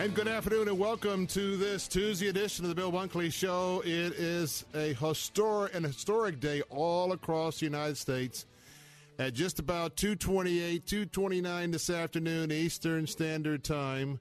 And good afternoon and welcome to this Tuesday edition of the Bill Bunkley Show. It is a historic an historic day all across the United States. At just about 228, 229 this afternoon Eastern Standard Time,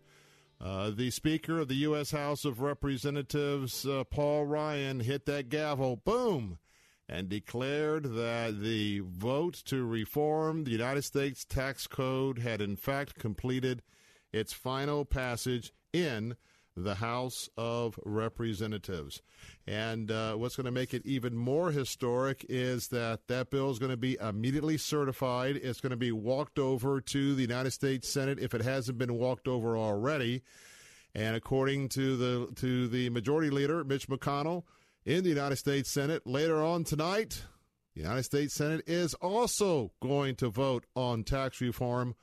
uh, the Speaker of the U.S. House of Representatives, uh, Paul Ryan, hit that gavel, boom, and declared that the vote to reform the United States tax code had in fact completed – its final passage in the House of Representatives. And uh, what's going to make it even more historic is that that bill is going to be immediately certified. It's going to be walked over to the United States Senate if it hasn't been walked over already. And according to the to the majority leader Mitch McConnell in the United States Senate later on tonight, the United States Senate is also going to vote on tax reform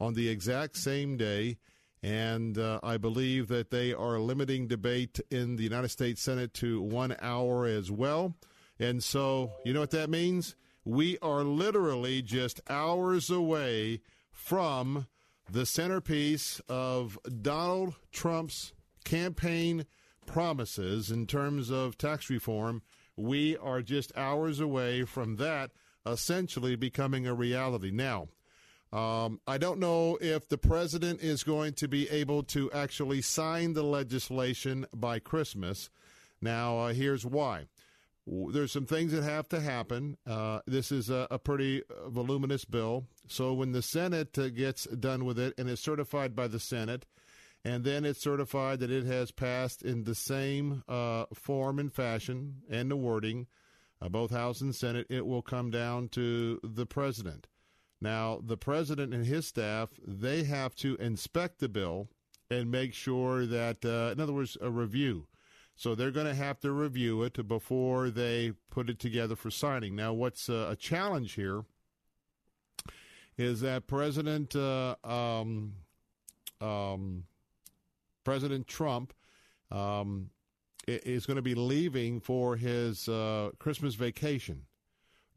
on the exact same day. And uh, I believe that they are limiting debate in the United States Senate to one hour as well. And so, you know what that means? We are literally just hours away from the centerpiece of Donald Trump's campaign promises in terms of tax reform. We are just hours away from that essentially becoming a reality. Now, um, I don't know if the president is going to be able to actually sign the legislation by Christmas. Now, uh, here's why. There's some things that have to happen. Uh, this is a, a, pretty voluminous bill. So when the Senate uh, gets done with it and is certified by the Senate, and then it's certified that it has passed in the same uh, form and fashion and the wording, uh, both House and Senate, it will come down to the president. Now, the president and his staff, they have to inspect the bill and make sure that, uh, in other words, a review. So they're going to have to review it before they put it together for signing. Now, what's uh, a challenge here is that President uh, um, um, President Trump um, is going to be leaving for his uh, Christmas vacation.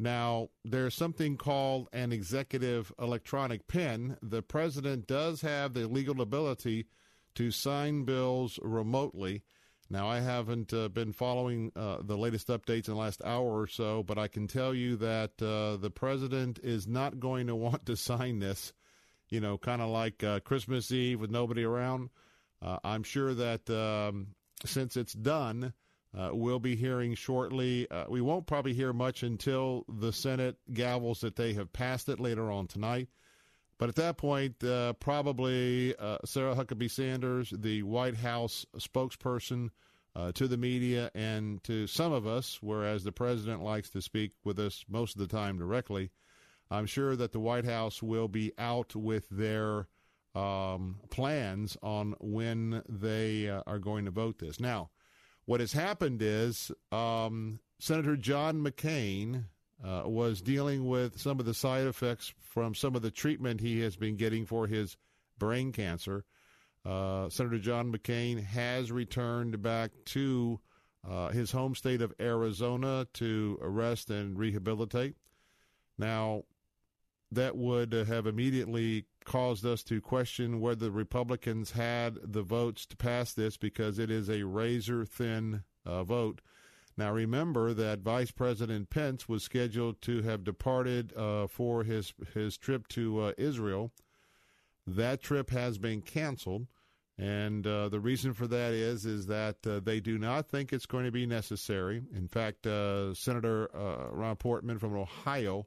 Now, there's something called an executive electronic pen. The president does have the legal ability to sign bills remotely. Now, I haven't uh, been following uh, the latest updates in the last hour or so, but I can tell you that uh, the president is not going to want to sign this, you know, kind of like uh, Christmas Eve with nobody around. Uh, I'm sure that um, since it's done, uh, we'll be hearing shortly. Uh, we won't probably hear much until the Senate gavels that they have passed it later on tonight. But at that point, uh, probably uh, Sarah Huckabee Sanders, the White House spokesperson uh, to the media and to some of us, whereas the president likes to speak with us most of the time directly, I'm sure that the White House will be out with their um, plans on when they uh, are going to vote this. Now, what has happened is um, Senator John McCain uh, was dealing with some of the side effects from some of the treatment he has been getting for his brain cancer. Uh, Senator John McCain has returned back to uh, his home state of Arizona to rest and rehabilitate. Now, that would have immediately caused us to question whether the Republicans had the votes to pass this because it is a razor thin uh, vote. Now, remember that Vice President Pence was scheduled to have departed uh, for his his trip to uh, Israel. That trip has been canceled, and uh, the reason for that is is that uh, they do not think it's going to be necessary. In fact, uh, Senator Rob Portman from Ohio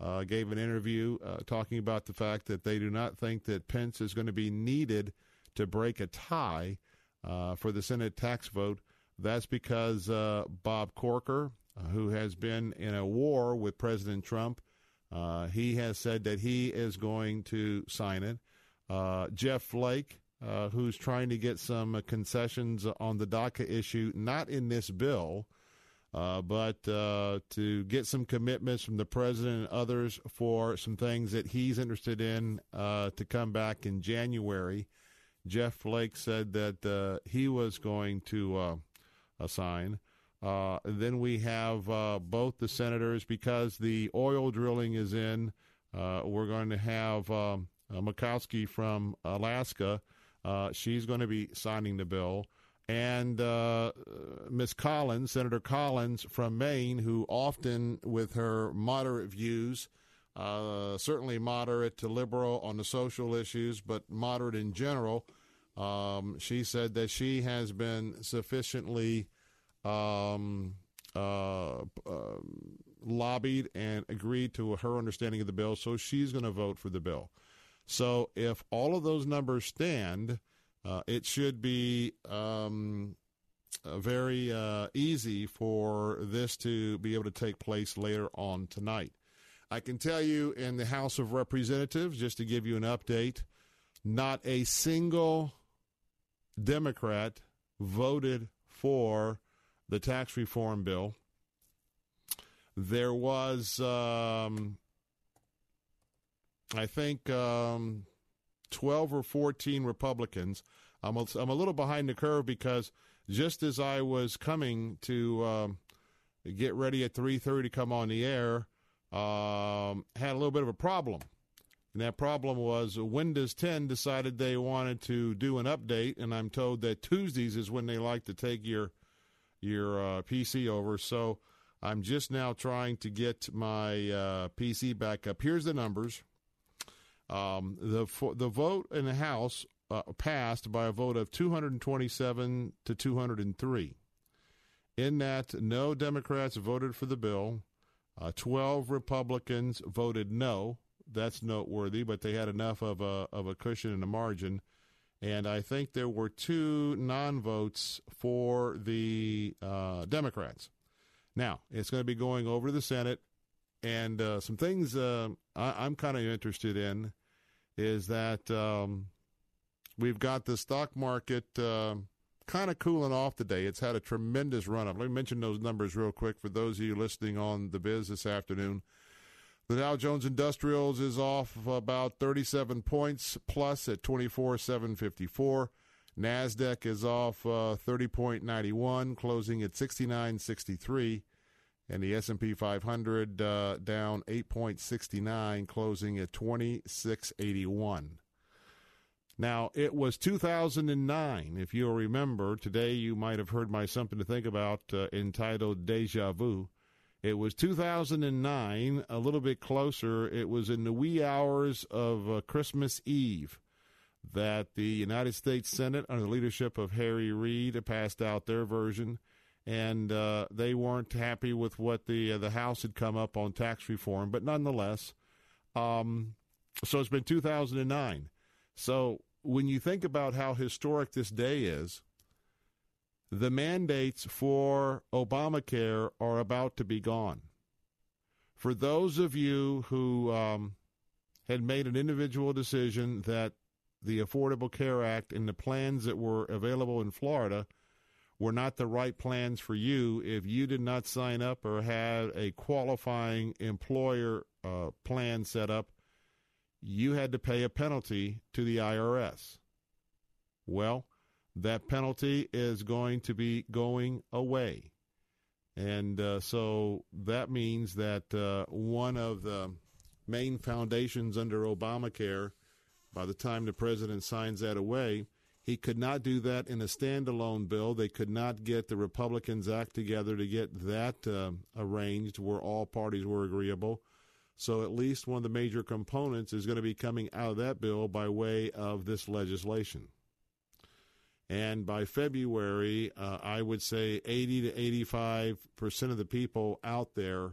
uh, gave an interview uh, talking about the fact that they do not think that Pence is going to be needed to break a tie uh, for the Senate tax vote. That's because uh, Bob Corker, uh, who has been in a war with President Trump, uh, he has said that he is going to sign it. Jeff Flake, who's trying to get some concessions on the DACA issue, not in this bill, uh, but uh, to get some commitments from the president and others for some things that he's interested in uh, to come back in January. Jeff Flake said that uh, he was going to uh, assign. Uh, then we have both the senators because the oil drilling is in. we're going to have um, from Alaska. she's going to be signing the bill and uh, Miss Collins, Senator Collins from Maine, who often, with her moderate views, uh, certainly moderate to liberal on the social issues, but moderate in general, um, she said that she has been sufficiently um, uh, um, lobbied and agreed to her understanding of the bill, so she's going to vote for the bill. So if all of those numbers stand, uh, it should be um, uh, very uh, easy for this to be able to take place later on tonight. I can tell you in the House of Representatives, just to give you an update, not a single Democrat voted for the tax reform bill. There was, um, I think, um, 12 or 14 Republicans. I'm a, I'm a little behind the curve because just as I was coming to um, get ready at 3:30 to come on the air, um, had a little bit of a problem. And that problem was Windows 10 decided they wanted to do an update, and I'm told that Tuesdays is when they like to take your your uh, PC over. So I'm just now trying to get my uh, PC back up. Here's the numbers. Um, the the vote in the House uh, passed by a vote of 227 to 203. In that, no Democrats voted for the bill. Uh, 12 Republicans voted no. That's noteworthy, but they had enough of a of a cushion and a margin. And I think there were two non votes for the uh, Democrats. Now, it's going to be going over to the Senate. And uh, some things uh, I, am kind of interested in is that um, we've got the stock market uh, kind of cooling off today. It's had a tremendous run up. Let me mention those numbers real quick for those of you listening on the biz this afternoon. The Dow Jones Industrials is off about 37 points plus at 24,754. Nasdaq is off uh, 30.91, closing at 69.63 and the S&P 500 uh, down 8.69 closing at 2681 now it was 2009 if you'll remember. Today you might have heard my something to think about uh, entitled deja vu. It was 2009 a little bit closer. It was in the wee hours of uh, christmas eve that the united states senate under the leadership of harry reid passed out their version and uh, they weren't happy with what the uh, the House had come up on tax reform. But nonetheless, um, so it's been 2009. So when you think about how historic this day is, the mandates for Obamacare are about to be gone. For those of you who um, had made an individual decision that the Affordable Care Act and the plans that were available in Florida were not the right plans for you if you did not sign up or had a qualifying employer uh, plan set up, you had to pay a penalty to the IRS. Well, that penalty is going to be going away. And uh, so that means that uh, one of the main foundations under Obamacare, by the time the president signs that away, he could not do that in a standalone bill. They could not get the Republicans' act together to get that uh, arranged where all parties were agreeable. So at least one of the major components is going to be coming out of that bill by way of this legislation. And by February, uh, I would say 80 to 85 percent of the people out there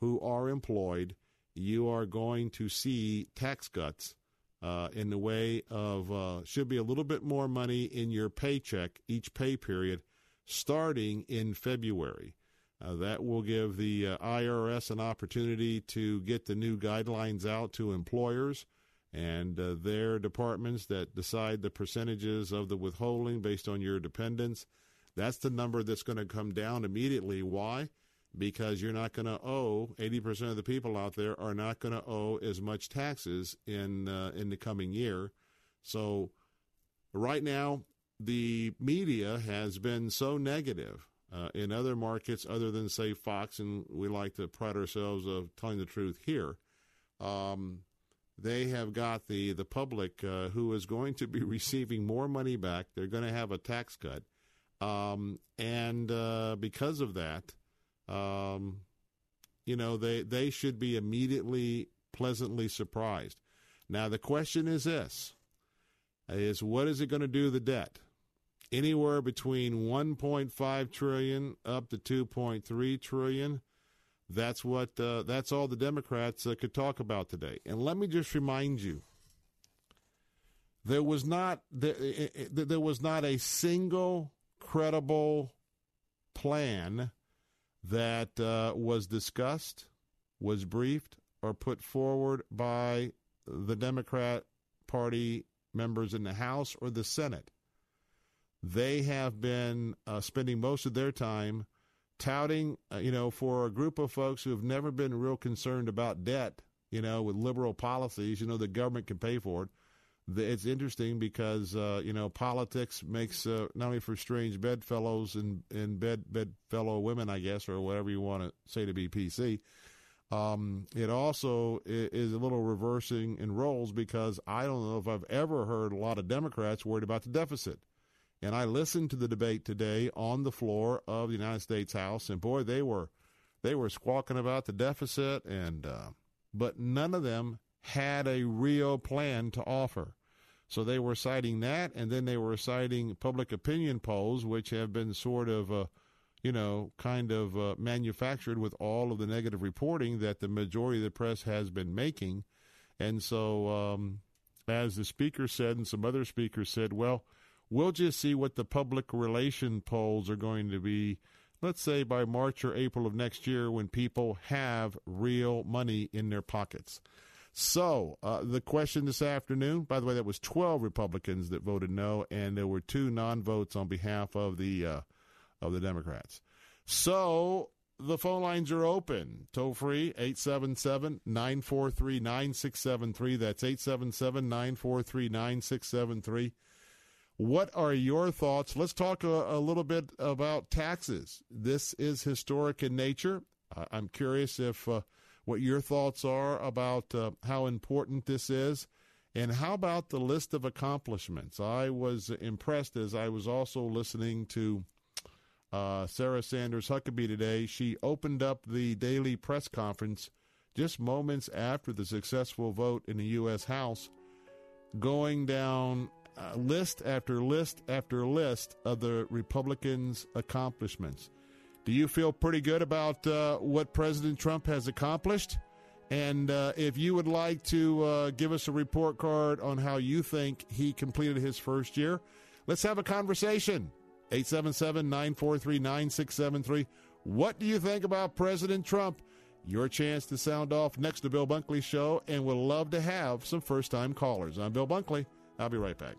who are employed you are going to see tax cuts uh, in the way of uh, should be a little bit more money in your paycheck each pay period starting in February. Uh, that will give the uh, IRS an opportunity to get the new guidelines out to employers and uh, their departments that decide the percentages of the withholding based on your dependents. That's the number that's going to come down immediately. Why? Because you're not going to owe 80% of the people out there are not going to owe as much taxes in uh, in the coming year. So right now the media has been so negative uh, in other markets other than say Fox, and we like to pride ourselves of telling the truth here. Um, they have got the the public uh, who is going to be receiving more money back. They're going to have a tax cut, um, and uh, because of that, um, you know they they should be immediately pleasantly surprised. Now the question is this: is what is it going to do the debt? anywhere between 1.5 trillion up to 2.3 trillion. That's what. Uh, that's all the Democrats uh, could talk about today. And let me just remind you, there was not there, there was not a single credible plan that uh, was discussed, was briefed, or put forward by the Democrat Party members in the House or the Senate they have been uh, spending most of their time touting, uh, you know, for a group of folks who have never been real concerned about debt, you know, with liberal policies, you know, the government can pay for it. It's interesting because uh, you know politics makes uh, not only for strange bedfellows and and bed bedfellow women, I guess, or whatever you want to say to be PC. Um, it also is a little reversing in roles because I don't know if I've ever heard a lot of Democrats worried about the deficit. And I listened to the debate today on the floor of the United States House, and boy, they were they were squawking about the deficit, and uh, but none of them had a real plan to offer. So they were citing that, and then they were citing public opinion polls, which have been sort of, uh, you know, kind of uh, manufactured with all of the negative reporting that the majority of the press has been making. And so, um, as the speaker said, and some other speakers said, well, We'll just see what the public relation polls are going to be, let's say by March or April of next year when people have real money in their pockets. So, uh, the question this afternoon, by the way, that was 12 Republicans that voted no, and there were two non votes on behalf of the, uh, of the Democrats. So, the phone lines are open. Toll free, 877 943 9673. That's 877 943 9673. What are your thoughts? Let's talk a, a little bit about taxes. This is historic in nature. I'm curious if uh, what your thoughts are about uh, how important this is. And how about the list of accomplishments? I was impressed as I was also listening to uh, Sarah Sanders Huckabee today. She opened up the daily press conference just moments after the successful vote in the U.S. House, going down uh, list after list after list of the Republicans' accomplishments. Do you feel pretty good about uh, what President Trump has accomplished? And uh, if you would like to uh, give us a report card on how you think he completed his first year, let's have a conversation. 877 943 9673. What do you think about President Trump? Your chance to sound off next to Bill Bunkley Show, and we'll love to have some first time callers. I'm Bill Bunkley. I'll be right back.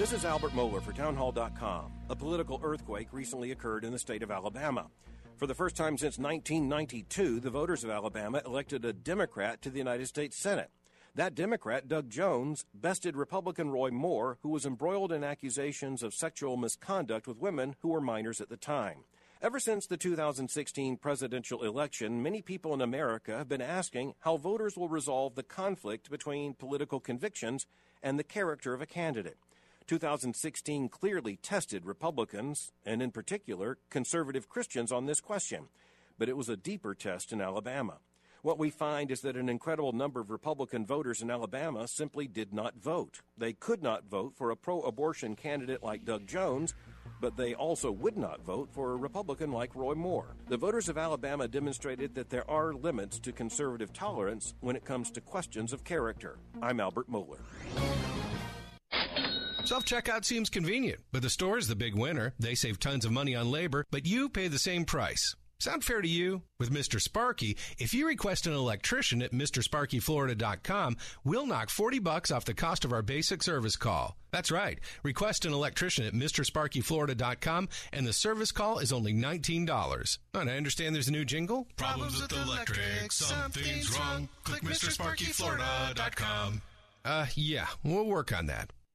This is Albert Mohler for Townhall.com. A political earthquake recently occurred in the state of Alabama. For the first time since 1992, the voters of Alabama elected a Democrat to the United States Senate. That Democrat, Doug Jones, bested Republican Roy Moore, who was embroiled in accusations of sexual misconduct with women who were minors at the time. Ever since the 2016 presidential election, many people in America have been asking how voters will resolve the conflict between political convictions and the character of a candidate. 2016 clearly tested Republicans, and in particular, conservative Christians, on this question, but it was a deeper test in Alabama. What we find is that an incredible number of Republican voters in Alabama simply did not vote. They could not vote for a pro abortion candidate like Doug Jones but they also would not vote for a Republican like Roy Moore. The voters of Alabama demonstrated that there are limits to conservative tolerance when it comes to questions of character. I'm Albert Mohler. Self checkout seems convenient, but the store is the big winner. They save tons of money on labor, but you pay the same price. Sound fair to you? With Mr. Sparky, if you request an electrician at MrSparkyFlorida.com, we'll knock 40 bucks off the cost of our basic service call. That's right. Request an electrician at MrSparkyFlorida.com and the service call is only $19. And I understand there's a new jingle? Problems with the electric, something's wrong. Click MrSparkyFlorida.com. Uh, yeah, we'll work on that.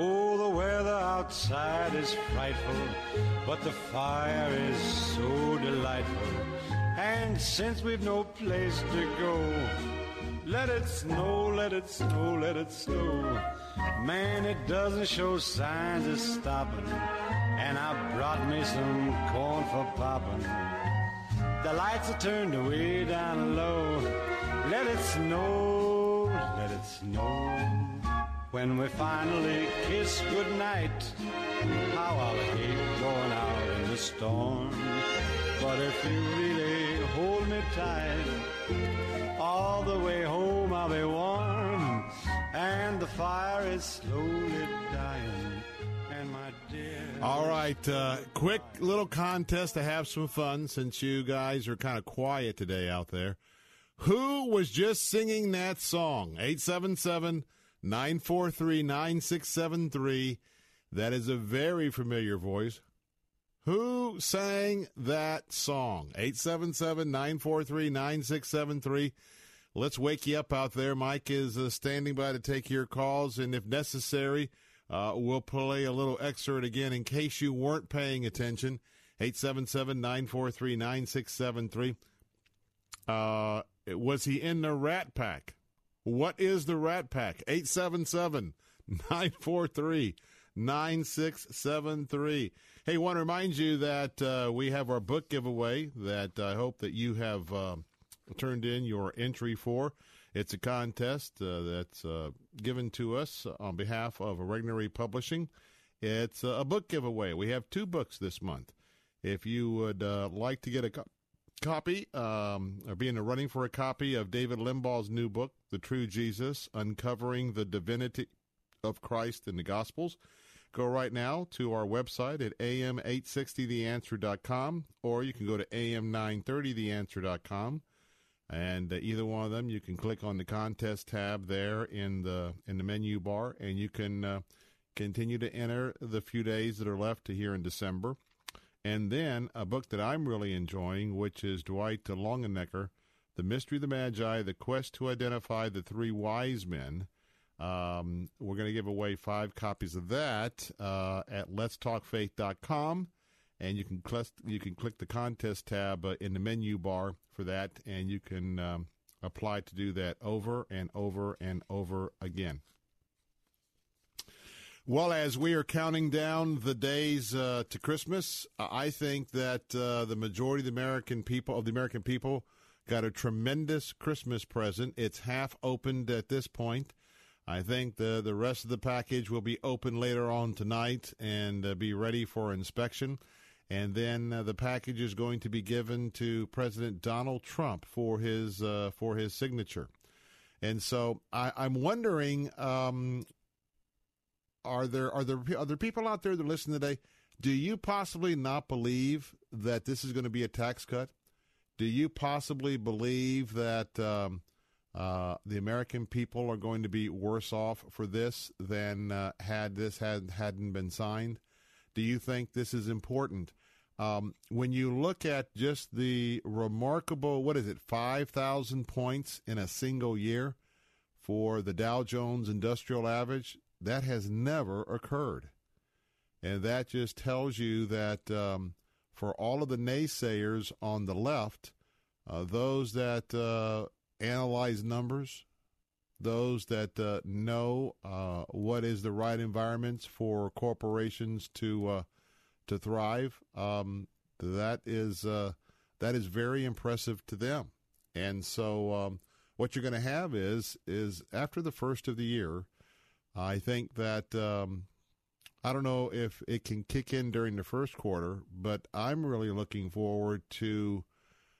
Oh, the weather outside is frightful, but the fire is so delightful. And since we've no place to go, let it snow, let it snow, let it snow. Man, it doesn't show signs of stopping. And I brought me some corn for popping. The lights are turned way down low. Let it snow, let it snow. When we finally kiss goodnight, how I'll hate going out in the storm. But if you really hold me tight, all the way home I'll be warm. And the fire is slowly All right, uh, quick little contest to have some fun since you guys are kind of quiet today out there. Who was just singing that song? 877- 943 9673. That is a very familiar voice. Who sang that song? 877 943 9673. Let's wake you up out there. Mike is uh, standing by to take your calls, and if necessary, uh, we'll play a little excerpt again in case you weren't paying attention. 877 943 9673. Uh, was he in the Rat Pack? What is the Rat Pack? 877 943 9673. Hey, want to remind you that uh, we have our book giveaway that I hope that you have uh, turned in your entry for. It's a contest uh, that's uh, given to us on behalf of Regnery Publishing. It's a book giveaway. We have two books this month. If you would uh, like to get a co- copy um, or be in the running for a copy of David Limbaugh's new book, The True Jesus Uncovering the Divinity of Christ in the Gospels. Go right now to our website at am860theanswer.com or you can go to am930theanswer.com. And uh, either one of them, you can click on the contest tab there in the in the menu bar, and you can uh, continue to enter the few days that are left to here in December. And then a book that I'm really enjoying, which is Dwight Longenecker, The Mystery of the Magi, The Quest to Identify the Three Wise Men. Um, we're going to give away five copies of that uh, at letstalkfaith.com. And you can, cl- you can click the contest tab uh, in the menu bar for that, and you can um, apply to do that over and over and over again. Well, as we are counting down the days uh, to Christmas, I think that uh, the majority of the American people of the American people got a tremendous Christmas present. It's half opened at this point. I think the the rest of the package will be open later on tonight and uh, be ready for inspection. And then uh, the package is going to be given to President Donald Trump for his uh, for his signature. And so I, I'm wondering, um, are there are there are there people out there that listen today? Do you possibly not believe that this is going to be a tax cut? Do you possibly believe that um, uh, the American people are going to be worse off for this than uh, had this had hadn't been signed? Do you think this is important? Um, when you look at just the remarkable, what is it, 5,000 points in a single year for the Dow Jones Industrial Average, that has never occurred. And that just tells you that um, for all of the naysayers on the left, uh, those that uh, analyze numbers, those that uh, know uh, what is the right environments for corporations to uh, to thrive. Um, that is uh, that is very impressive to them. And so, um, what you're going to have is is after the first of the year, I think that um, I don't know if it can kick in during the first quarter, but I'm really looking forward to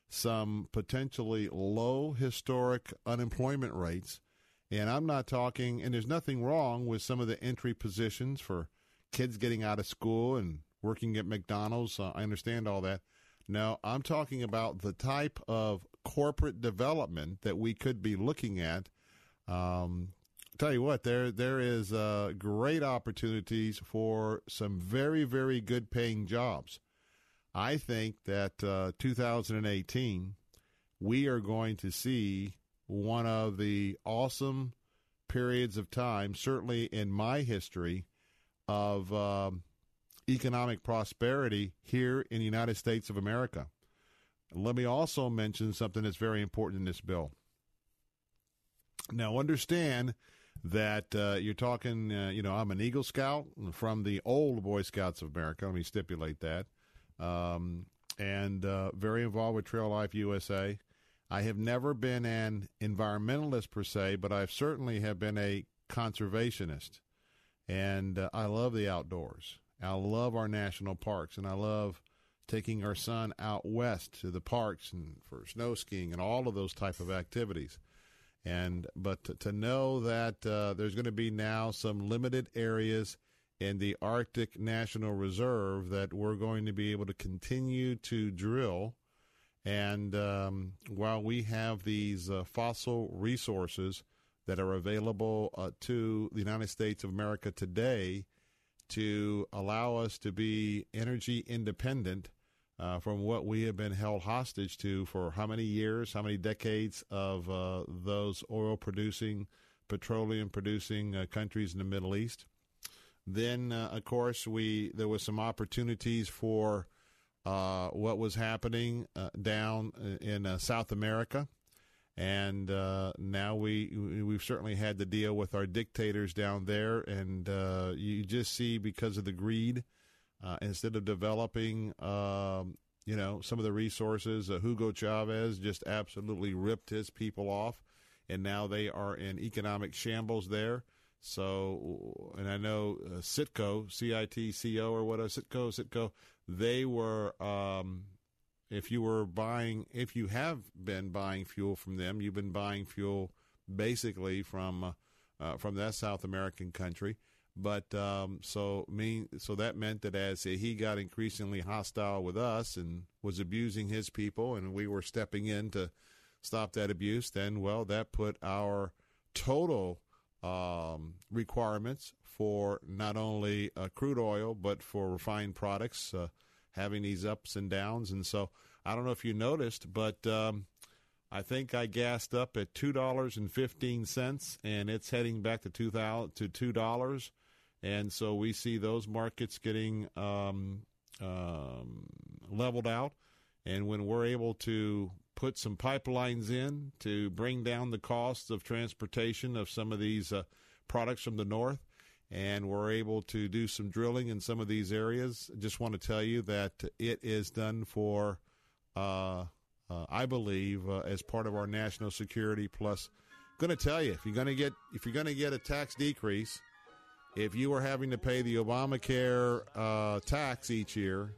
some potentially low historic unemployment rates. And I'm not talking, and there's nothing wrong with some of the entry positions for kids getting out of school and working at McDonald's. Uh, I understand all that. No, I'm talking about the type of corporate development that we could be looking at. Um, tell you what, there there is uh, great opportunities for some very very good paying jobs. I think that uh, 2018 we are going to see one of the awesome periods of time, certainly in my history, of um, economic prosperity here in the United States of America. Let me also mention something that's very important in this bill. Now, understand that uh, you're talking, uh, you know, I'm an Eagle Scout from the old Boy Scouts of America. Let me stipulate that. Um, and uh, very involved with Trail Life USA. I have never been an environmentalist per se, but I certainly have been a conservationist. And uh, I love the outdoors. I love our national parks, and I love taking our son out west to the parks and for snow skiing and all of those type of activities. And but to, to know that uh, there's going to be now some limited areas in the Arctic National Reserve that we're going to be able to continue to drill. And um, while we have these uh, fossil resources that are available uh, to the United States of America today, to allow us to be energy independent uh, from what we have been held hostage to for how many years, how many decades of uh, those oil producing, petroleum producing uh, countries in the Middle East. Then, uh, of course, we there was some opportunities for uh, what was happening uh, down in South America. And uh, now we we've certainly had to deal with our dictators down there, and uh, you just see because of the greed, uh, instead of developing, um, you know, some of the resources, uh, Hugo Chavez just absolutely ripped his people off, and now they are in economic shambles there. So, and I know uh, Citgo, C I T C O or what, Citgo, Citgo, they were. Um, if you were buying, if you have been buying fuel from them, you've been buying fuel basically from uh, uh, from that South American country. But um, so mean so that meant that as he got increasingly hostile with us and was abusing his people, and we were stepping in to stop that abuse, then well, that put our total um, requirements for not only uh, crude oil but for refined products uh, having these ups and downs. And so I don't know if you noticed, but um, I think I gassed up at two dollars and fifteen cents, and it's heading back to two thousand to two dollars. And so we see those markets getting um, um, leveled out. And when we're able to put some pipelines in to bring down the costs of transportation of some of these uh, products from the north, and we're able to do some drilling in some of these areas. Just want to tell you that it is done for, uh, uh, I believe, uh, as part of our national security. Plus, going to tell you if you're going to get if you're going to get a tax decrease, if you are having to pay the Obamacare uh, tax each year,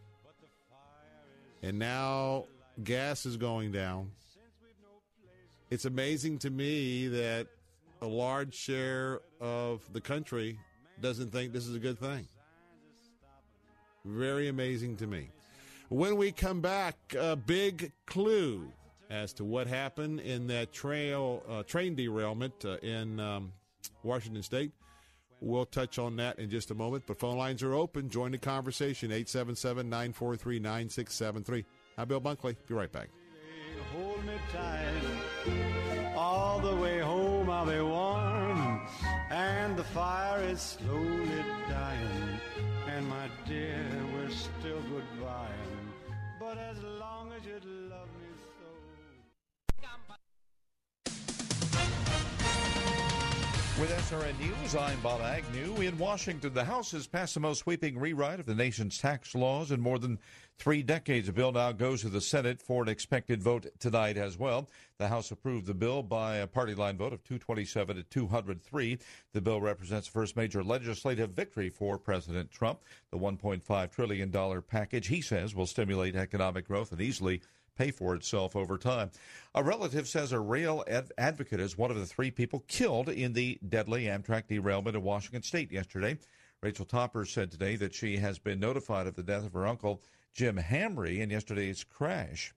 and now gas is going down. It's amazing to me that a large share of the country doesn't think this is a good thing. Very amazing to me. When we come back, a big clue as to what happened in that trail uh, train derailment uh, in um, Washington State. We'll touch on that in just a moment. But phone lines are open. Join the conversation 877 943 9673. I'm Bill Bunkley. Be right back. Hold me tight. All the way home I'll be warm. And the fire is slowly dying. And my dear, we're still goodbye. But as long as you love me With SRN News, I'm Bob Agnew. In Washington, the House has passed the most sweeping rewrite of the nation's tax laws in more than three decades. The bill now goes to the Senate for an expected vote tonight as well. The House approved the bill by a party line vote of 227 to 203. The bill represents the first major legislative victory for President Trump. The $1.5 trillion package, he says, will stimulate economic growth and easily pay for itself over time. A relative says a rail ad- advocate is one of the three people killed in the deadly Amtrak derailment in Washington state yesterday. Rachel Topper said today that she has been notified of the death of her uncle, Jim Hamre, in yesterday's crash.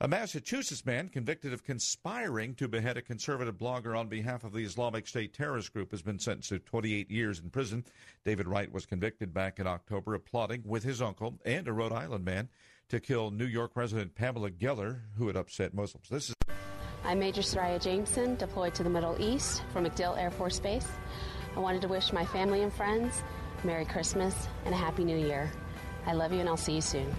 A Massachusetts man convicted of conspiring to behead a conservative blogger on behalf of the Islamic State terrorist group has been sentenced to 28 years in prison. David Wright was convicted back in October of plotting with his uncle and a Rhode Island man to kill New York resident Pamela Geller, who had upset Muslims. This is. I'm Major Soraya Jameson, deployed to the Middle East from MacDill Air Force Base. I wanted to wish my family and friends Merry Christmas and a Happy New Year. I love you and I'll see you soon.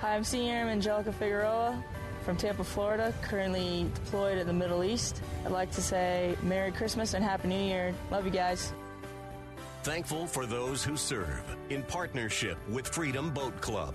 Hi, I'm Senior Airman Angelica Figueroa from Tampa, Florida, currently deployed in the Middle East. I'd like to say Merry Christmas and Happy New Year. Love you guys. Thankful for those who serve in partnership with Freedom Boat Club.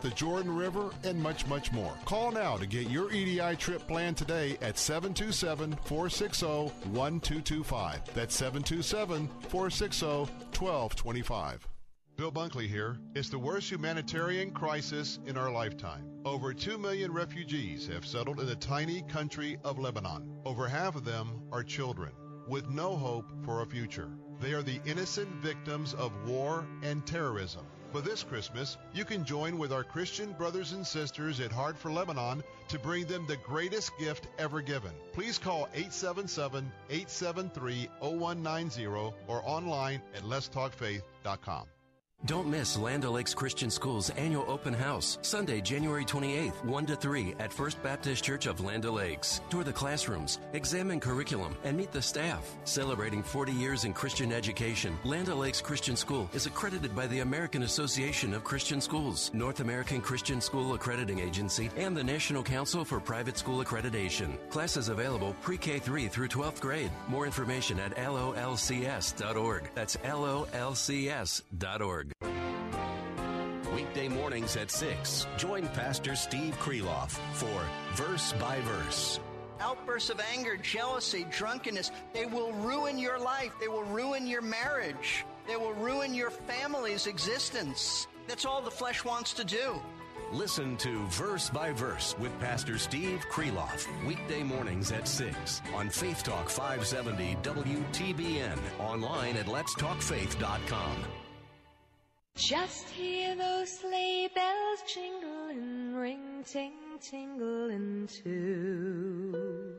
the Jordan River, and much, much more. Call now to get your EDI trip planned today at 727 460 1225. That's 727 460 1225. Bill Bunkley here. It's the worst humanitarian crisis in our lifetime. Over 2 million refugees have settled in the tiny country of Lebanon. Over half of them are children with no hope for a future. They are the innocent victims of war and terrorism. But this Christmas, you can join with our Christian brothers and sisters at Heart for Lebanon to bring them the greatest gift ever given. Please call 877 873 0190 or online at letstalkfaith.com. Don't miss Land O'Lakes Christian School's annual open house, Sunday, January 28th, 1 to 3 at First Baptist Church of Land O'Lakes. Tour the classrooms, examine curriculum, and meet the staff. Celebrating 40 years in Christian education, Land O'Lakes Christian School is accredited by the American Association of Christian Schools, North American Christian School Accrediting Agency, and the National Council for Private School Accreditation. Classes available pre-K 3 through 12th grade. More information at lolcs.org. That's lolcs.org. Weekday mornings at 6. Join Pastor Steve Kreloff for Verse by Verse. Outbursts of anger, jealousy, drunkenness, they will ruin your life. They will ruin your marriage. They will ruin your family's existence. That's all the flesh wants to do. Listen to Verse by Verse with Pastor Steve Kreloff. Weekday mornings at 6 on Faith Talk 570 WTBN. Online at letstalkfaith.com. Just hear those sleigh bells jingle and ring, ting, tingling too.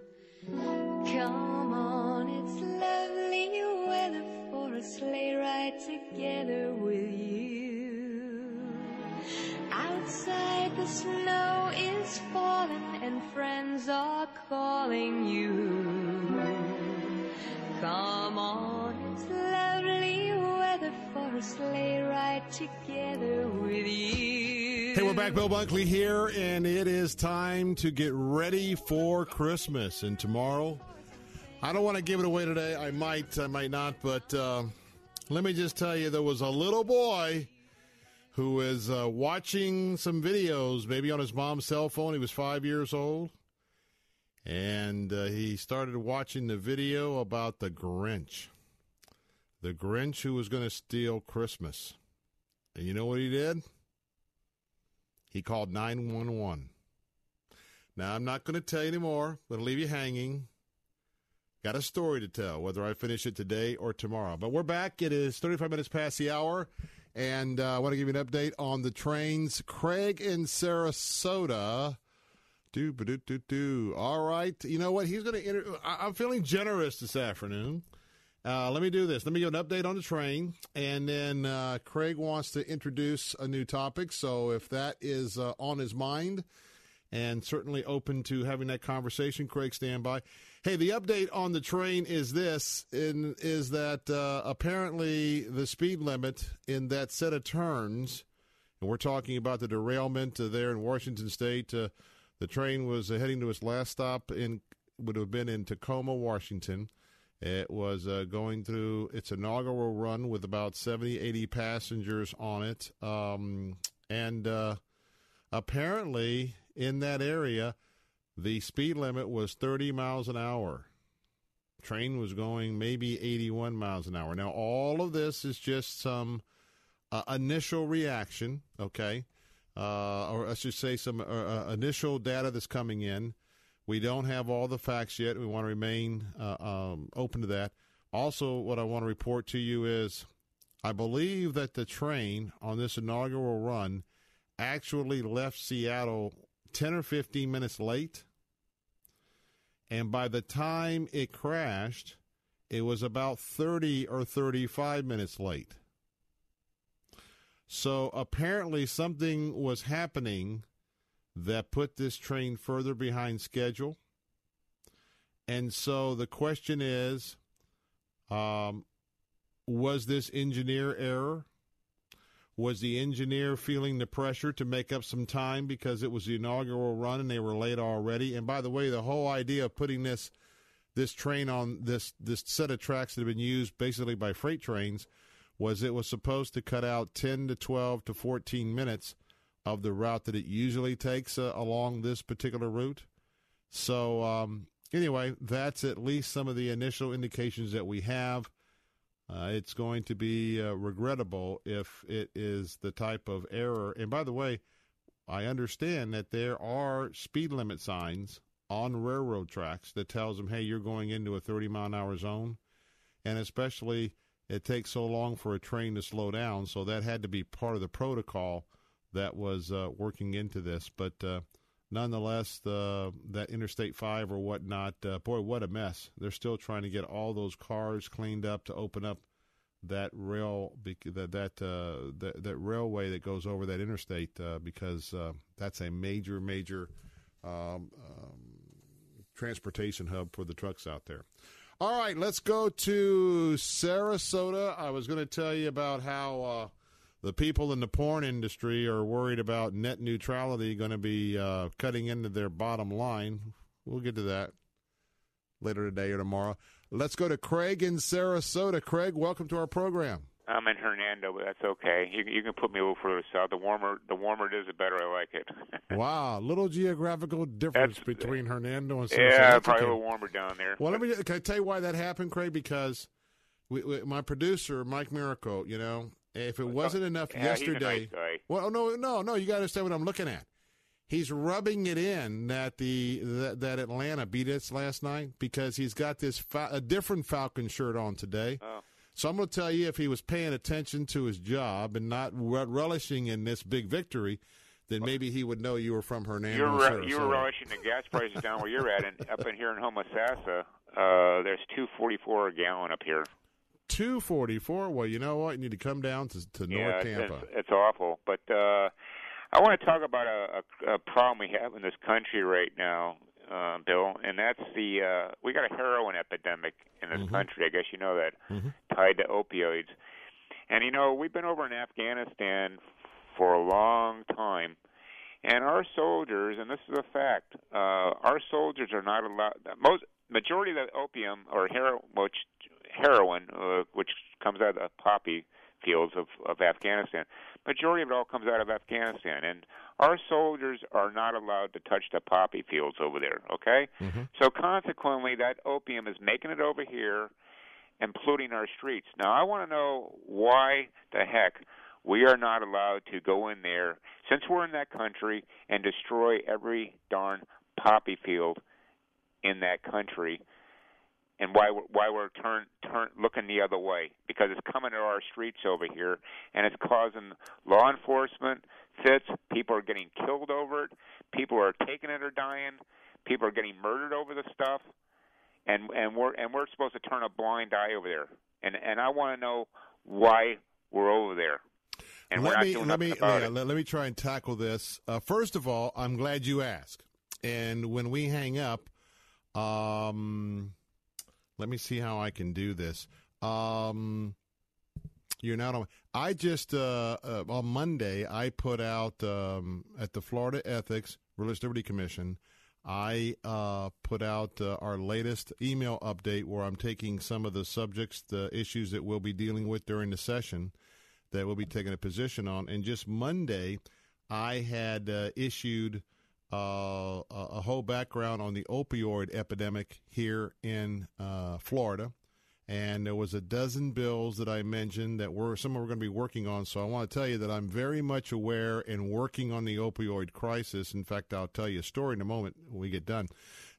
Come on, it's lovely weather for a sleigh ride together with you. Outside the snow is falling and friends are calling you. Come on, it's lovely weather for a sleigh ride together with you. Hey, we're back. Bill Bunkley here, and it is time to get ready for Christmas. And tomorrow, I don't want to give it away today. I might, I might not, but uh, let me just tell you there was a little boy who was uh, watching some videos, maybe on his mom's cell phone. He was five years old. And uh, he started watching the video about the Grinch. The Grinch who was going to steal Christmas. And you know what he did? He called 911. Now, I'm not going to tell you anymore. I'm going to leave you hanging. Got a story to tell, whether I finish it today or tomorrow. But we're back. It is 35 minutes past the hour. And uh, I want to give you an update on the trains. Craig in Sarasota. Do, do, do, do. All right. You know what? He's going to. Inter- I- I'm feeling generous this afternoon. Uh, let me do this. Let me give an update on the train, and then uh, Craig wants to introduce a new topic. So if that is uh, on his mind, and certainly open to having that conversation, Craig, stand by. Hey, the update on the train is this: in, is that uh, apparently the speed limit in that set of turns, and we're talking about the derailment uh, there in Washington State. Uh, the train was heading to its last stop in would have been in Tacoma, Washington. It was uh, going through its inaugural run with about 70, 80 passengers on it. Um, and uh, apparently, in that area, the speed limit was 30 miles an hour. Train was going maybe 81 miles an hour. Now, all of this is just some uh, initial reaction, okay? Uh, or let's just say some uh, uh, initial data that's coming in. We don't have all the facts yet. We want to remain uh, um, open to that. Also, what I want to report to you is I believe that the train on this inaugural run actually left Seattle 10 or 15 minutes late. And by the time it crashed, it was about 30 or 35 minutes late. So apparently, something was happening that put this train further behind schedule. And so the question is um, was this engineer error? Was the engineer feeling the pressure to make up some time because it was the inaugural run and they were late already? And by the way, the whole idea of putting this this train on this this set of tracks that have been used basically by freight trains was it was supposed to cut out 10 to 12 to 14 minutes of the route that it usually takes uh, along this particular route. So, um, anyway, that's at least some of the initial indications that we have. Uh, it's going to be uh, regrettable if it is the type of error. And by the way, I understand that there are speed limit signs on railroad tracks that tells them, "Hey, you're going into a 30 mile an hour zone," and especially it takes so long for a train to slow down. So that had to be part of the protocol that was uh, working into this. But uh, nonetheless, the, that Interstate 5 or whatnot, uh, boy, what a mess. They're still trying to get all those cars cleaned up to open up that rail that that uh, that, that railway that goes over that interstate uh, because uh, that's a major major um, um, transportation hub for the trucks out there. All right, let's go to Sarasota. I was going to tell you about how uh, the people in the porn industry are worried about net neutrality going to be uh, cutting into their bottom line. We'll get to that later today or tomorrow. Let's go to Craig in Sarasota. Craig, welcome to our program. I'm in Hernando, but that's okay. You you can put me a little further south. The warmer the warmer it is, the better I like it. wow, little geographical difference That's- between Hernando and Sarasota. yeah, That's probably okay. a little warmer down there. Well, let me. Can I tell you why that happened, Craig? Because we, we, my producer, Mike Miracle, you know, if it wasn't enough Yeah, yesterday, nice well, no, no, no, you got to understand what I'm looking at. He's rubbing it in that the that, that Atlanta beat us last night because he's got this fa- a different Falcon shirt on today. Oh. So I'm going to tell you, if he was paying attention to his job and not re- relishing in this big victory, then maybe he would know you were from Hernando. You're re- you were relishing the gas prices down where you're at, and up in here in Homosassa, uh, there's two forty four a gallon up here. Two forty four. Well, you know what? You need to come down to, to yeah, North Tampa. it's, it's awful. But uh, I want to talk about a, a, a problem we have in this country right now, uh, Bill, and that's the uh, we got a heroin epidemic in this Mm-hmm. country. I guess you know that, tied to opioids. And you know, we've been over in Afghanistan for a long time, and our soldiers, and this is a fact, uh, our soldiers are not allowed. Most majority of the opium or hero, which heroin, uh, which comes out of the poppy fields of, of Afghanistan, majority of it all comes out of Afghanistan, and our soldiers are not allowed to touch the poppy fields over there. Okay, so consequently, that opium is making it over here and polluting our streets. Now, I want to know why the heck we are not allowed to go in there, since we're in that country, and destroy every darn poppy field in that country, and why we're, why we're turn turn looking the other way because it's coming to our streets over here, and it's causing law enforcement fits. People are getting killed over it. People are taking it or dying. People are getting murdered over the stuff and and we're and we're supposed to turn a blind eye over there. And and I want to know why we're over there. And we're let me let me yeah, let, let me try and tackle this. Uh, first of all, I'm glad you asked. And when we hang up, um, let me see how I can do this. Um, you're not on. I just uh, uh, on Monday I put out um, at the Florida Ethics Religious Liberty Commission. I uh, put out uh, our latest email update where I'm taking some of the subjects, the issues that we'll be dealing with during the session that we'll be taking a position on. And just Monday, I had uh, issued uh, a, whole background on the opioid epidemic here in uh, Florida. And there was a dozen bills that I mentioned that were some we're going to be working on. So I want to tell you that I'm very much aware and working on the opioid crisis. In fact, I'll tell you a story in a moment when we get done.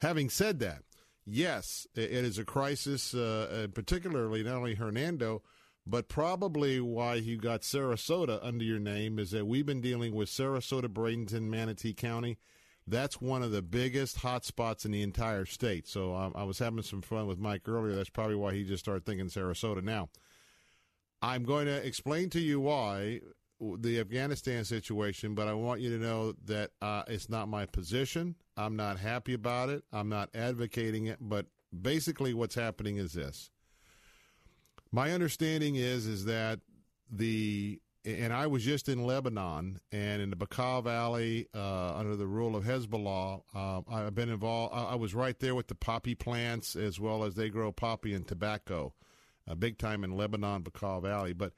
Having said that, yes, it it is a crisis, uh, uh, particularly not only Hernando, but probably why you got Sarasota under your name is that we've been dealing with Sarasota, Bradenton, Manatee County. That's one of the biggest hot spots in the entire state. So um, I was having some fun with Mike earlier. That's probably why he just started thinking Sarasota now. I'm going to explain to you why the Afghanistan situation, but I want you to know that uh, it's not my position. I'm not happy about it. I'm not advocating it. But basically, what's happening is this. My understanding is is that the and I was just in Lebanon and in the Bekaa Valley uh, under the rule of Hezbollah. Uh, I've been involved. I, was right there with the poppy plants as well as they grow poppy and tobacco, uh, big time in Lebanon, Bekaa Valley. But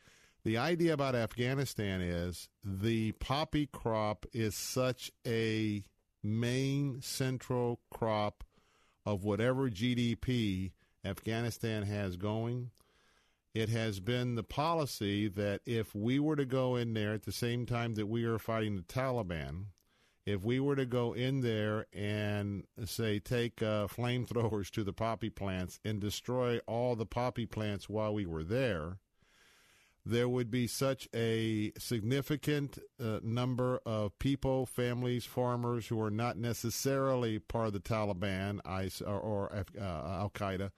the idea about Afghanistan is the poppy crop is such a main central crop of whatever GDP Afghanistan has going it has been the policy that if we were to go in there at the same time that we are fighting the Taliban, if we were to go in there and say take uh, flamethrowers to the poppy plants and destroy all the poppy plants while we were there, there would be such a significant uh, number of people, families, farmers who are not necessarily part of the Taliban, or, or uh, Al Qaeda.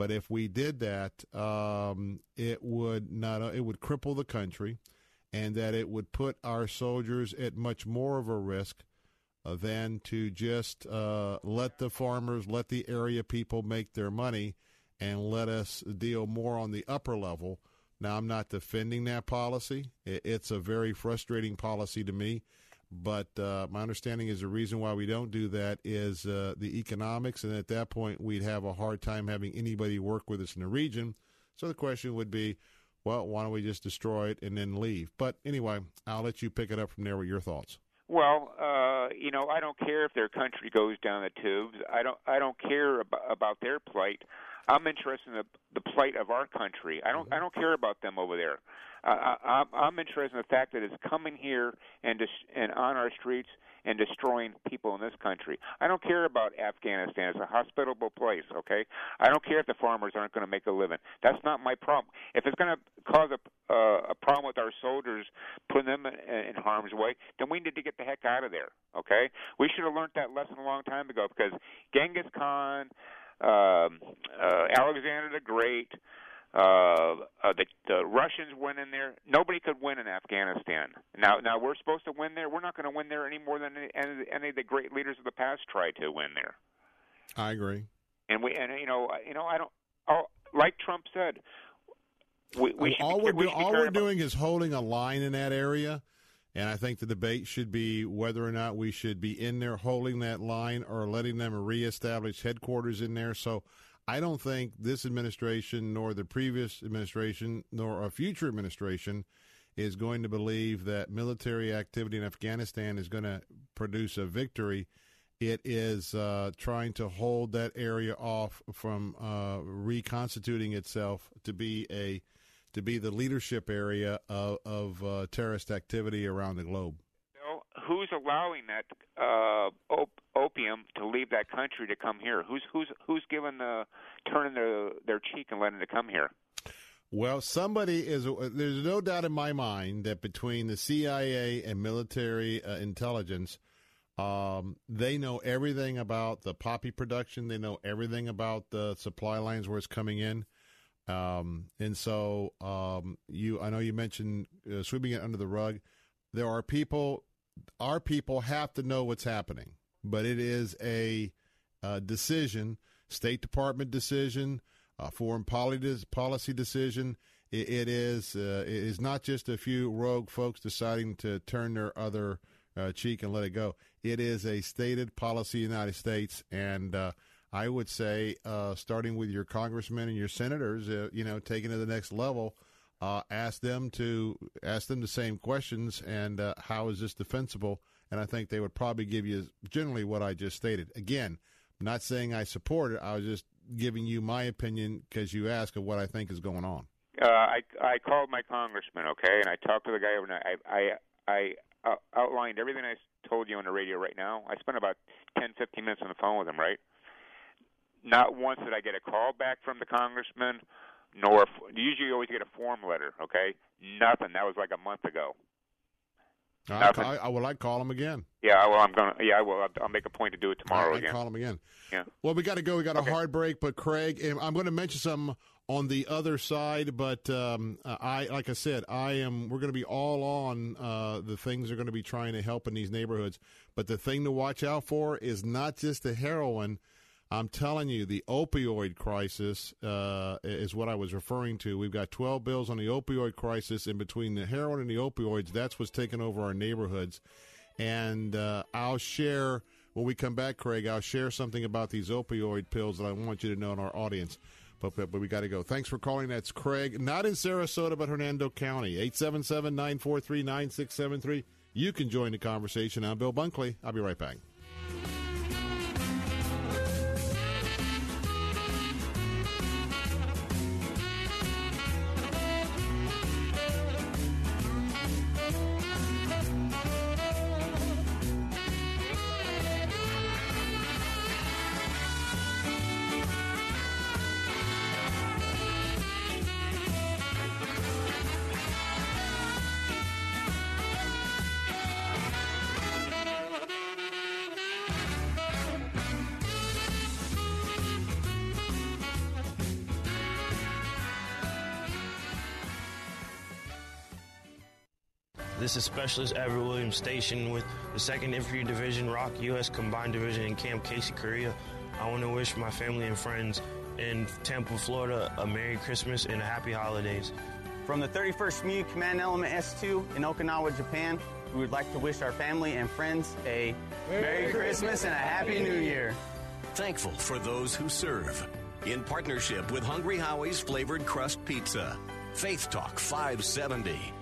But if we did that, um, it would not it would cripple the country, and that it would put our soldiers at much more of a risk uh, than to just uh, let the farmers, let the area people make their money, and let us deal more on the upper level. Now, I'm not defending that policy. It's a very frustrating policy to me. But uh, my understanding is the reason why we don't do that is uh, the economics, and at that point, we'd have a hard time having anybody work with us in the region. So the question would be, well, why don't we just destroy it and then leave? But anyway, I'll let you pick it up from there with your thoughts. Well, uh, you know, I don't care if their country goes down the tubes. I don't. I don't care about, about their plight. I'm interested in the, the plight of our country. I don't. I don't care about them over there. I, I'm, I'm interested in the fact that it's coming here and dis- and on our streets and destroying people in this country. I don't care about Afghanistan. It's a hospitable place, okay? I don't care if the farmers aren't going to make a living. That's not my problem. If it's going to cause a uh, a problem with our soldiers, putting them in, in harm's way, then we need to get the heck out of there, okay? We should have learned that lesson a long time ago because Genghis Khan, um, uh, Alexander the Great, uh, uh, the, the Russians went in there. Nobody could win in Afghanistan. Now, now we're supposed to win there. We're not going to win there any more than any, any of the great leaders of the past tried to win there. I agree. And we, and you know, you know, I don't. Oh, like Trump said, we, we all be, we're, we do- all we're doing is holding a line in that area, and I think the debate should be whether or not we should be in there holding that line or letting them reestablish headquarters in there. So I don't think this administration, nor the previous administration, nor a future administration is going to believe that military activity in Afghanistan is going to produce a victory. It is uh, trying to hold that area off from uh, reconstituting itself to be a to be the leadership area of, of uh, terrorist activity around the globe. Who's allowing that uh, op- opium to leave that country to come here? Who's who's who's giving the turning their their cheek and letting it come here? Well, somebody is. There's no doubt in my mind that between the CIA and military uh, intelligence, um, they know everything about the poppy production. They know everything about the supply lines where it's coming in. Um, and so um, you, I know you mentioned uh, sweeping it under the rug. There are people. Our people have to know what's happening, but it is a, uh decision, State Department decision, foreign policy decision. It, it is uh, it is not just a few rogue folks deciding to turn their other uh, cheek and let it go. It is a stated policy of the United States, and uh, I would say, starting with your congressmen and your senators, you know, taking it to the next level, uh, ask them to ask them the same questions, and uh, how is this defensible? And I think they would probably give you generally what I just stated. Again, I'm not saying I support it. I was just giving you my opinion because you asked of what I think is going on. Uh, I I called my congressman, okay, and I talked to the guy overnight. I I I uh, outlined everything I told you on the radio right now. I spent about ten fifteen minutes on the phone with him, right? Not once did I get a call back from the congressman, nor usually you always get a form letter, okay? Nothing. That was like a month ago. I. I, I will. I call him again. Yeah, well, I'm gonna. Yeah, I will. I'll, I'll make a point to do it tomorrow I, again. call him again. Yeah. Well, we got to go. We got a hard break, but Craig, I'm going to mention something on the other side. But um, I, like I said, I am. We're going to be all on uh, the things they're going to be trying to help in these neighborhoods. But the thing to watch out for is not just the heroin. I'm telling you, the opioid crisis uh, is what I was referring to. We've got 12 bills on the opioid crisis, and between the heroin and the opioids, that's what's taking over our neighborhoods. And uh, I'll share when we come back, Craig. I'll share something about these opioid pills that I want you to know in our audience. But, but, but we got to go. Thanks for calling. That's Craig, not in Sarasota, but Hernando County. 877 943 9673. You can join the conversation. I'm Bill Bunkley. I'll be right back. This is Specialist Everett Williams Station with the 2nd Infantry Division, ROK U.S. Combined Division in Camp Casey, Korea. I want to wish my family and friends in Tampa, Florida a Merry Christmas and a Happy Holidays. From the 31st MEU Command Element S2 in Okinawa, Japan, we would like to wish our family and friends a Merry, Christmas and a Happy New Year. Thankful for those who serve. In partnership with Hungry Howie's Flavored Crust Pizza. Faith Talk 570.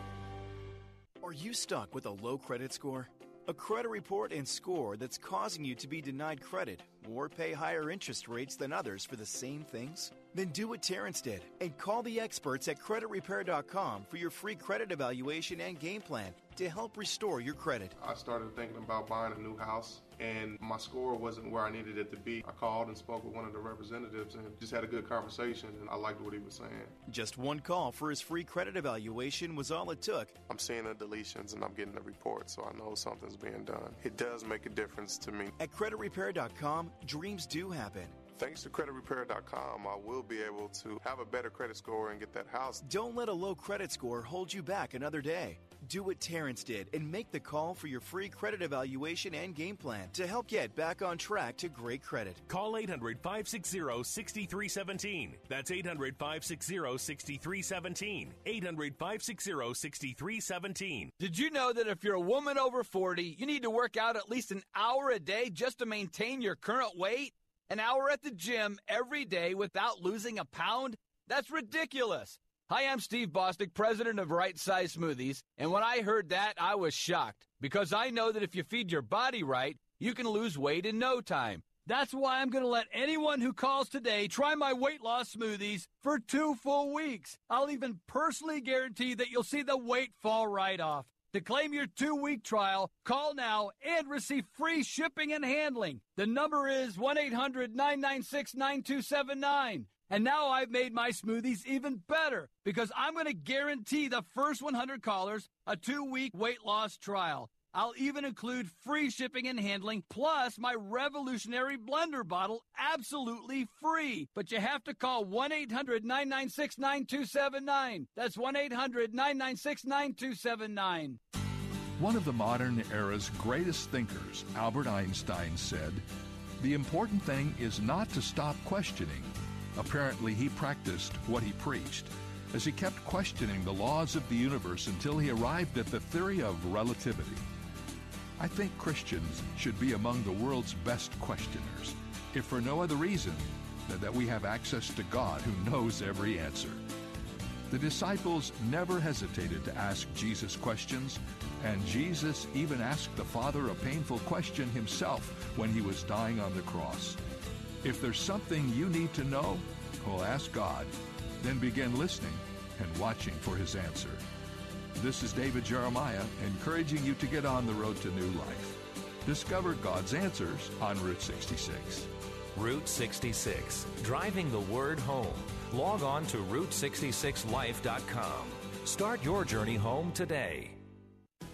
Are you stuck with a low credit score? A credit report and score that's causing you to be denied credit or pay higher interest rates than others for the same things? Then do what Terrence did and call the experts at creditrepair.com for your free credit evaluation and game plan to help restore your credit. I started thinking about buying a new house, and my score wasn't where I needed it to be. I called and spoke with one of the representatives and just had a good conversation, and I liked what he was saying. Just one call for his free credit evaluation was all it took. I'm seeing the deletions and I'm getting the report, so I know something's being done. It does make a difference to me. At creditrepair.com, dreams do happen. Thanks to creditrepair.com, I will be able to have a better credit score and get that house. Don't let a low credit score hold you back another day. Do what Terrence did and make the call for your free credit evaluation and game plan to help get back on track to great credit. Call 800 560 6317. That's 800 560 6317. 800 560 6317. Did you know that if you're a woman over 40, you need to work out at least an hour a day just to maintain your current weight? An hour at the gym every day without losing a pound? That's ridiculous. Hi, I'm Steve Bostic, president of Right Size Smoothies, and when I heard that, I was shocked because I know that if you feed your body right, you can lose weight in no time. That's why I'm going to let anyone who calls today try my weight loss smoothies for two full weeks. I'll even personally guarantee that you'll see the weight fall right off. To claim your two week trial, call now and receive free shipping and handling. The number is 1 800 996 9279. And now I've made my smoothies even better because I'm going to guarantee the first 100 callers a two week weight loss trial. I'll even include free shipping and handling plus my revolutionary blender bottle absolutely free. But you have to call 1 800 996 9279. That's 1 800 996 9279. One of the modern era's greatest thinkers, Albert Einstein, said, The important thing is not to stop questioning Apparently, he practiced what he preached, as he kept questioning the laws of the universe until he arrived at the theory of relativity. I think Christians should be among the world's best questioners, if for no other reason than that we have access to God who knows every answer. The disciples never hesitated to ask Jesus questions, and Jesus even asked the Father a painful question himself when he was dying on the cross. If there's something you need to know, well, ask God, then begin listening and watching for his answer. This is David Jeremiah encouraging you to get on the road to new life. Discover God's answers on Route 66. Route 66, driving the word home. Log on to Route66Life.com. Start your journey home today.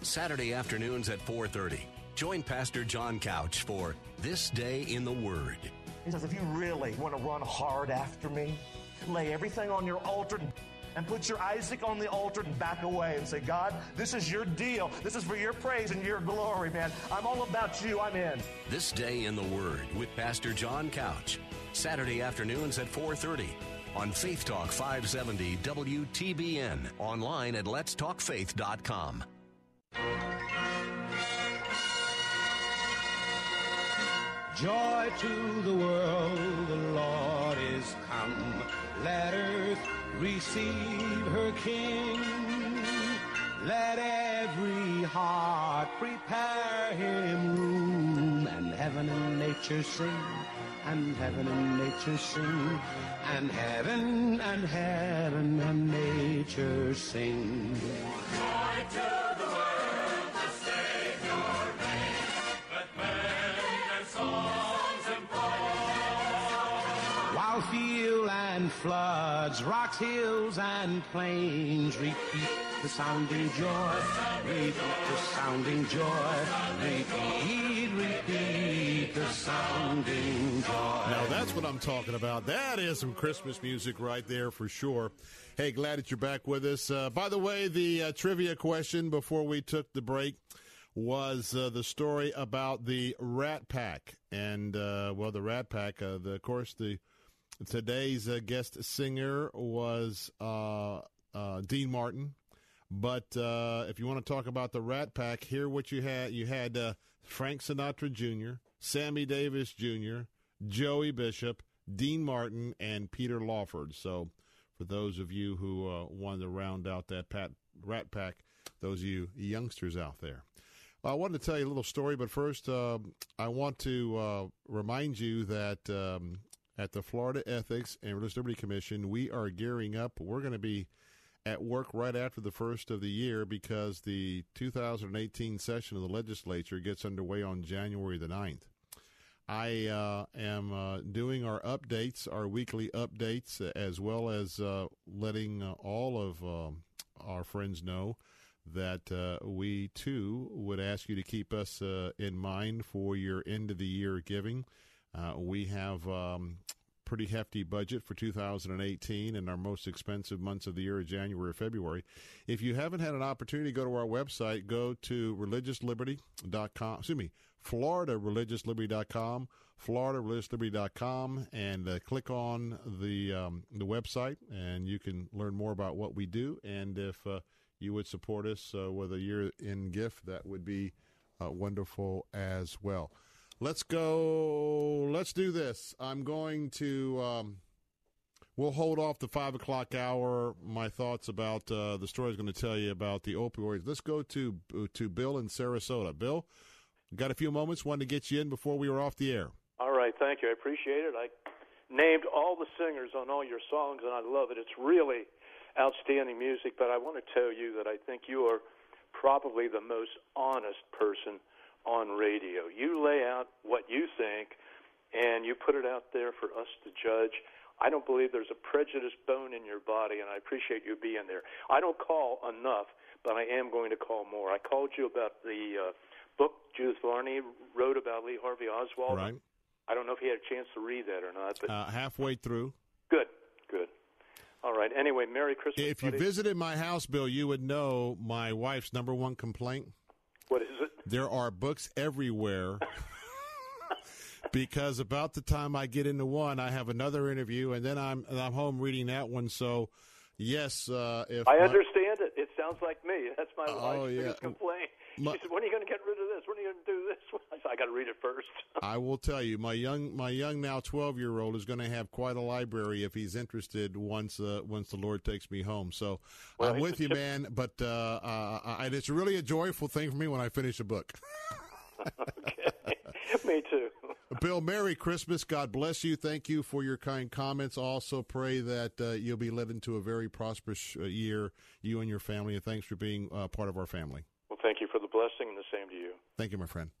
Saturday afternoons at 4:30. Join Pastor John Couch for This Day in the Word. He says, if you really want to run hard after me, lay everything on your altar and put your Isaac on the altar and back away and say, God, this is your deal. This is for your praise and your glory, man. I'm all about you. I'm in. This Day in the Word with Pastor John Couch. Saturday afternoons at 4:30 on Faith Talk 570 WTBN. Online at letstalkfaith.com. Joy to the world, the Lord is come. Let earth receive her King. Let every heart prepare him room. And heaven and nature sing, and heaven and nature sing, and heaven and heaven and nature sing. Joy to the floods, rocks, hills, and plains repeat the sounding joy, repeat the sounding joy, repeat, repeat the sounding joy. Now that's what I'm talking about. That is some Christmas music right there for sure. Hey, glad that you're back with us. Uh, by the way, the uh, trivia question before we took the break was uh, the story about the Rat Pack, and uh, well, the Rat Pack. Uh, the, of course, the today's uh, guest singer was Dean Martin. But if you want to talk about the Rat Pack, here what you had you had Frank Sinatra Jr., Sammy Davis Jr., Joey Bishop, Dean Martin, and Peter Lawford. So, for those of you who uh, wanted to round out that pat, Rat Pack, those of you youngsters out there. I wanted to tell you a little story, but first, uh, I want to uh, remind you that um, at the Florida Ethics and Religious Liberty Commission, we are gearing up. We're going to be at work right after the first of the year because the 2018 session of the legislature gets underway on January the 9th. I uh, am uh, doing our updates, our weekly updates, as well as uh, letting all of um, our friends know that uh, we too would ask you to keep us uh, in mind for your end of the year giving. Uh, we have um, pretty hefty budget for 2018, and our most expensive months of the year are January, or February. If you haven't had an opportunity to go to our website, go to religiousliberty.com. Excuse me, FloridaReligiousLiberty.com, FloridaReligiousLiberty.com, and uh, click on the um, the website, and you can learn more about what we do. And if uh, you would support us uh, with a year in gift, that would be uh, wonderful as well. Let's go. Let's do this. I'm going to. Um, we'll hold off the five o'clock hour. My thoughts about uh, the story is going to tell you about the opioids. Let's go to to Bill in Sarasota. Bill, got a few moments. Wanted to get you in before we were off the air. All right, thank you. I appreciate it. I named all the singers on all your songs, and I love it. It's really outstanding music. But I want to tell you that I think you are probably the most honest person on radio. You lay out what you think, and you put it out there for us to judge. I don't believe there's a prejudiced bone in your body, and I appreciate you being there. I don't call enough, but I am going to call more. I called you about the uh, book Judith Varney wrote about Lee Harvey Oswald. Right. I don't know if you had a chance to read that or not, but Uh, halfway through. good, good. All right. Anyway, Merry Christmas. If you buddy. visited my house, Bill, you would know my wife's number one complaint. What is it? There are books everywhere. because about the time I get into one, I have another interview, and then I'm and I'm home reading that one. So, yes, uh, if I my- understand it. It sounds like me. That's my Oh, wife's yeah. complaint. My- she said, "When are you going to get rid of this? When are you going to do this?" I said, "I got to read it first. I will tell you, my young my young now twelve year old is going to have quite a library if he's interested once uh, once the Lord takes me home. So Well, I'm with you, chip- man. But uh, uh, I, it's really a joyful thing for me when I finish a book. me too. Bill, Merry Christmas. God bless you. Thank you for your kind comments. Also, pray that uh, you'll be led into a very prosperous uh, year, you and your family. And thanks for being uh, part of our family. Well, thank you for the blessing, and the same to you. Thank you, my friend.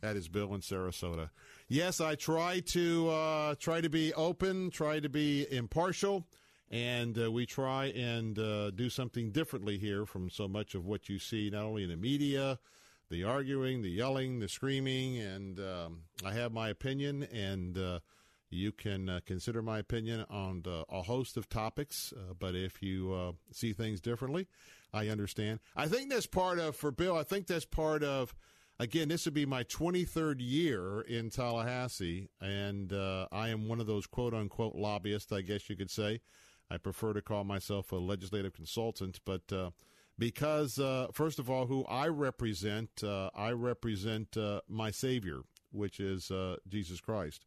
That is Bill in Sarasota. Yes, I try to uh, try to be open, try to be impartial, and uh, we try and uh, do something differently here from so much of what you see, not only in the media, the arguing, the yelling, the screaming, and um, I have my opinion, and uh, you can uh, consider my opinion on a host of topics. Uh, but if you see things differently, I understand. I think that's part of for Bill. I think that's part of. Again, this would be my 23rd year in Tallahassee, and uh, I am one of those quote unquote lobbyists, I guess you could say. I prefer to call myself a legislative consultant, but uh, because, uh, first of all, who I represent, uh, I represent uh, my Savior, which is uh, Jesus Christ.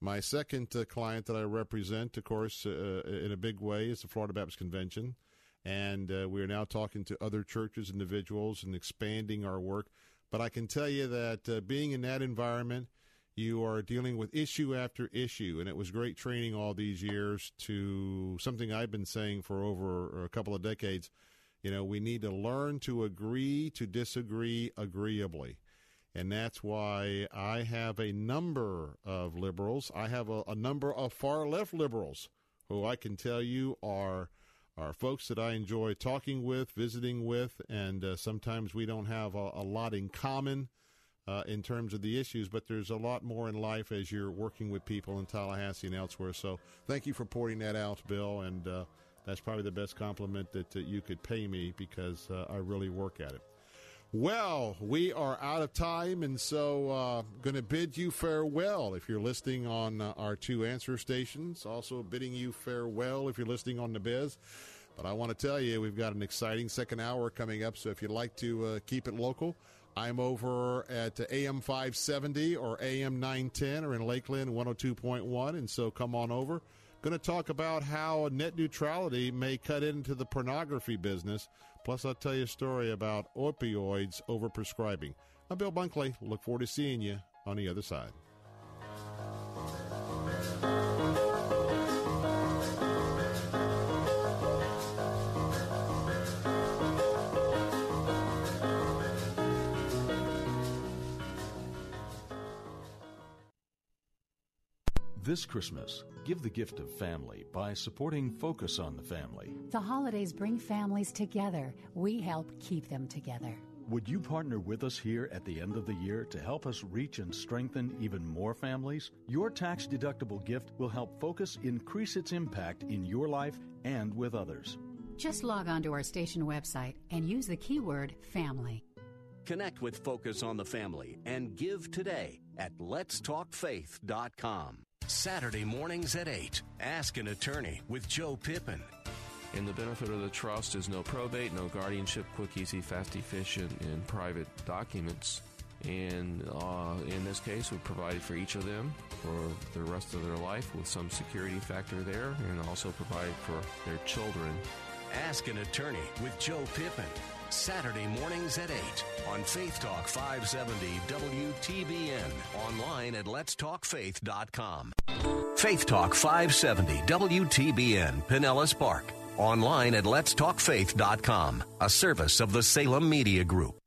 My second client that I represent, of course, in a big way, is the Florida Baptist Convention. And uh, we are now talking to other churches, individuals, and expanding our work. But I can tell you that uh, being in that environment, you are dealing with issue after issue. And it was great training all these years to something I've been saying for over a couple of decades. You know, we need to learn to agree to disagree agreeably. And that's why I have a number of liberals. I have a, a number of far left liberals who I can tell you are are folks that I enjoy talking with, visiting with, and uh, sometimes we don't have a, a lot in common uh, in terms of the issues, but there's a lot more in life as you're working with people in Tallahassee and elsewhere. So thank you for pointing that out, Bill, and uh, that's probably the best compliment that, that you could pay me because uh, I really work at it. Well, we are out of time, and so uh, going to bid you farewell if you're listening on uh, our two answer stations. Also, bidding you farewell if you're listening on the Biz. But I want to tell you, we've got an exciting second hour coming up. So if you'd like to uh, keep it local, I'm over at AM 570 or AM 910 or in Lakeland 102.1. And so come on over. Going to talk about how net neutrality may cut into the pornography business. Plus, I'll tell you a story about opioids overprescribing. I'm Bill Bunkley. Look forward to seeing you on the other side. This Christmas, give the gift of family by supporting Focus on the Family. The holidays bring families together. We help keep them together. Would you partner with us here at the end of the year to help us reach and strengthen even more families? Your tax deductible gift will help Focus increase its impact in your life and with others. Just log on to our station website and use the keyword family. Connect with Focus on the Family and give today at letstalkfaith.com. Saturday mornings at 8. Ask an attorney with Joe Pippin. And the benefit of the trust is no probate, no guardianship, quick, easy, fast, efficient, and private documents. And uh, in this case, we provided for each of them for the rest of their life with some security factor there, and also provide for their children. Ask an attorney with Joe Pippin. Saturday mornings at 8 on Faith Talk 570 WTBN. Online at letstalkfaith.com. Faith Talk 570 WTBN, Pinellas Park. Online at letstalkfaith.com. A service of the Salem Media Group.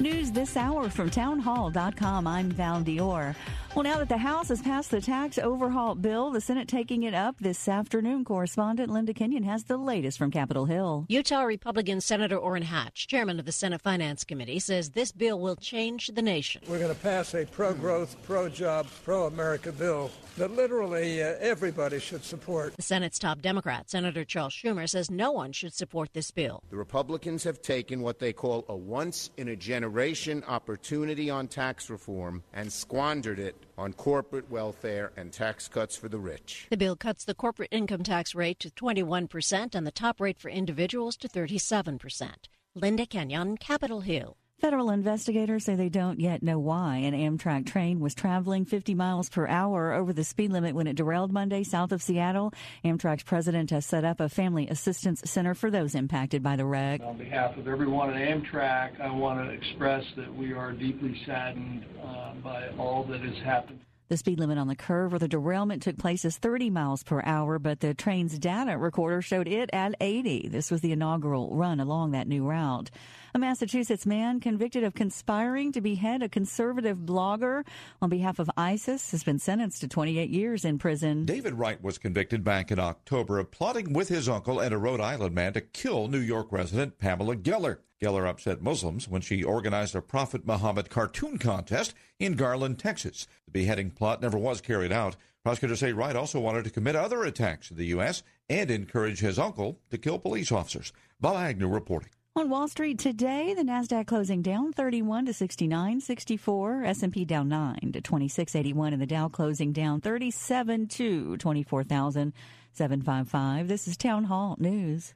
News this hour from townhall.com. I'm Val Dior. Well, now that the House has passed the tax overhaul bill, the Senate taking it up this afternoon. Correspondent Linda Kenyon has the latest from Capitol Hill. Utah Republican Senator Orrin Hatch, chairman of the Senate Finance Committee, says this bill will change the nation. We're going to pass a pro growth, pro job, pro America bill that literally uh, everybody should support. The Senate's top Democrat, Senator Charles Schumer, says no one should support this bill. The Republicans have taken what they call a once in a generation opportunity on tax reform and squandered it on corporate welfare and tax cuts for the rich. The bill cuts the corporate income tax rate to 21% and the top rate for individuals to 37%. Linda Kenyon, Capitol Hill. Federal investigators say they don't yet know why an Amtrak train was traveling 50 miles per hour over the speed limit when it derailed Monday south of Seattle. Amtrak's president has set up a family assistance center for those impacted by the wreck. On behalf of everyone at Amtrak, I want to express that we are deeply saddened uh, by all that has happened. The speed limit on the curve where the derailment took place is 30 miles per hour, but the train's data recorder showed it at 80. This was the inaugural run along that new route. A Massachusetts man convicted of conspiring to behead a conservative blogger on behalf of ISIS has been sentenced to 28 years in prison. David Wright was convicted back in October of plotting with his uncle and a Rhode Island man to kill New York resident Pamela Geller. Geller upset Muslims when she organized a Prophet Muhammad cartoon contest in Garland, Texas. The beheading plot never was carried out. Prosecutors say Wright also wanted to commit other attacks in the U.S. and encourage his uncle to kill police officers. Bob Agnew reporting. On Wall Street today, the Nasdaq closing down 31 to 69.64, S&P down 9 to 26.81 and the Dow closing down 37 to 24,755. This is Town Hall News.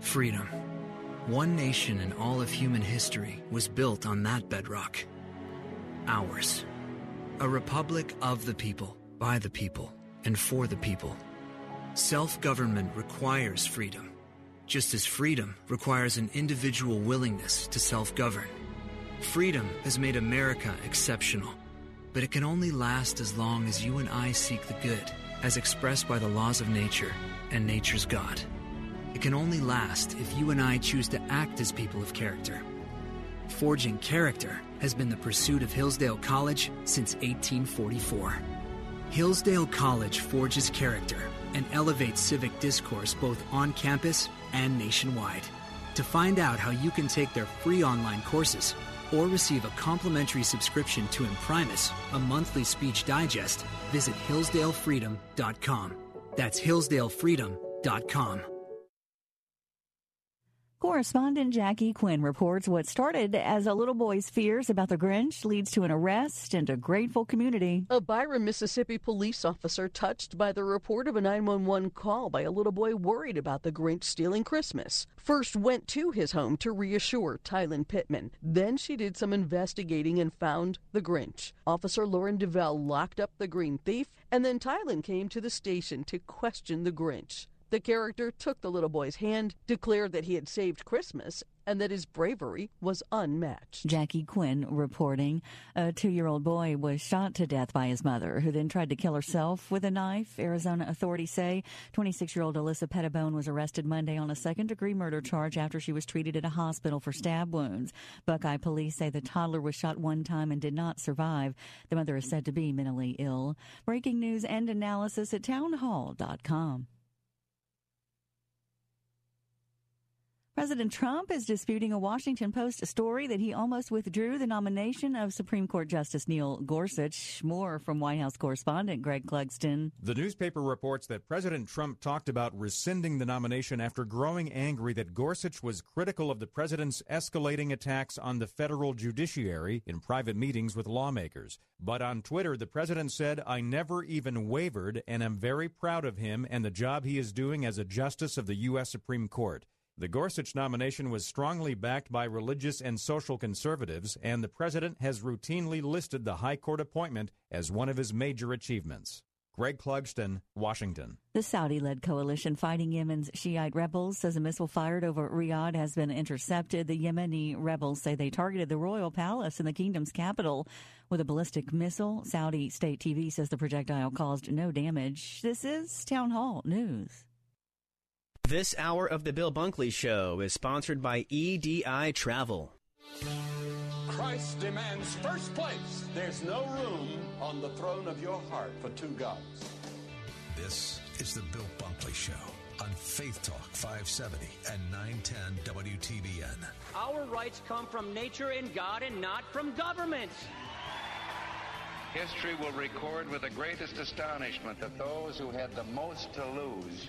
Freedom. One nation in all of human history was built on that bedrock. Ours. A republic of the people, by the people, and for the people. Self government requires freedom, just as freedom requires an individual willingness to self govern. Freedom has made America exceptional, but it can only last as long as you and I seek the good, as expressed by the laws of nature and nature's God. It can only last if you and I choose to act as people of character. Forging character has been the pursuit of Hillsdale College since 1844. Hillsdale College forges character and elevates civic discourse both on campus and nationwide. To find out how you can take their free online courses or receive a complimentary subscription to Imprimis, a monthly speech digest, visit hillsdalefreedom.com. That's hillsdalefreedom.com. Correspondent Jackie Quinn reports what started as a little boy's fears about the Grinch leads to an arrest and a grateful community. A Byram, Mississippi police officer touched by the report of a 911 call by a little boy worried about the Grinch stealing Christmas. First went to his home to reassure Tylen Pittman. Then she did some investigating and found the Grinch. Officer Lauren DeVell locked up the green thief, and then Tylen came to the station to question the Grinch. The character took the little boy's hand, declared that he had saved Christmas, and that his bravery was unmatched. Jackie Quinn reporting a two year old boy was shot to death by his mother, who then tried to kill herself with a knife. Arizona authorities say 26 year old Alyssa Pettibone was arrested Monday on a second degree murder charge after she was treated at a hospital for stab wounds. Buckeye police say the toddler was shot one time and did not survive. The mother is said to be mentally ill. Breaking news and analysis at townhall.com. President Trump is disputing a Washington Post story that he almost withdrew the nomination of Supreme Court Justice Neil Gorsuch. More from White House correspondent Greg Clugston. The newspaper reports that President Trump talked about rescinding the nomination after growing angry that Gorsuch was critical of the president's escalating attacks on the federal judiciary in private meetings with lawmakers. But on Twitter, the president said, I never even wavered and am very proud of him and the job he is doing as a justice of the U.S. Supreme Court. The Gorsuch nomination was strongly backed by religious and social conservatives, and the president has routinely listed the high court appointment as one of his major achievements. Greg Clugston, Washington. The Saudi led coalition fighting Yemen's Shiite rebels says a missile fired over Riyadh has been intercepted. The Yemeni rebels say they targeted the royal palace in the kingdom's capital with a ballistic missile. Saudi state TV says the projectile caused no damage. This is Town Hall News. This hour of the Bill Bunkley Show is sponsored by EDI Travel. Christ demands first place. There's no room on the throne of your heart for two gods. This is the Bill Bunkley Show on Faith Talk 570 and 910 WTBN. Our rights come from nature and God and not from government. History will record with the greatest astonishment that those who had the most to lose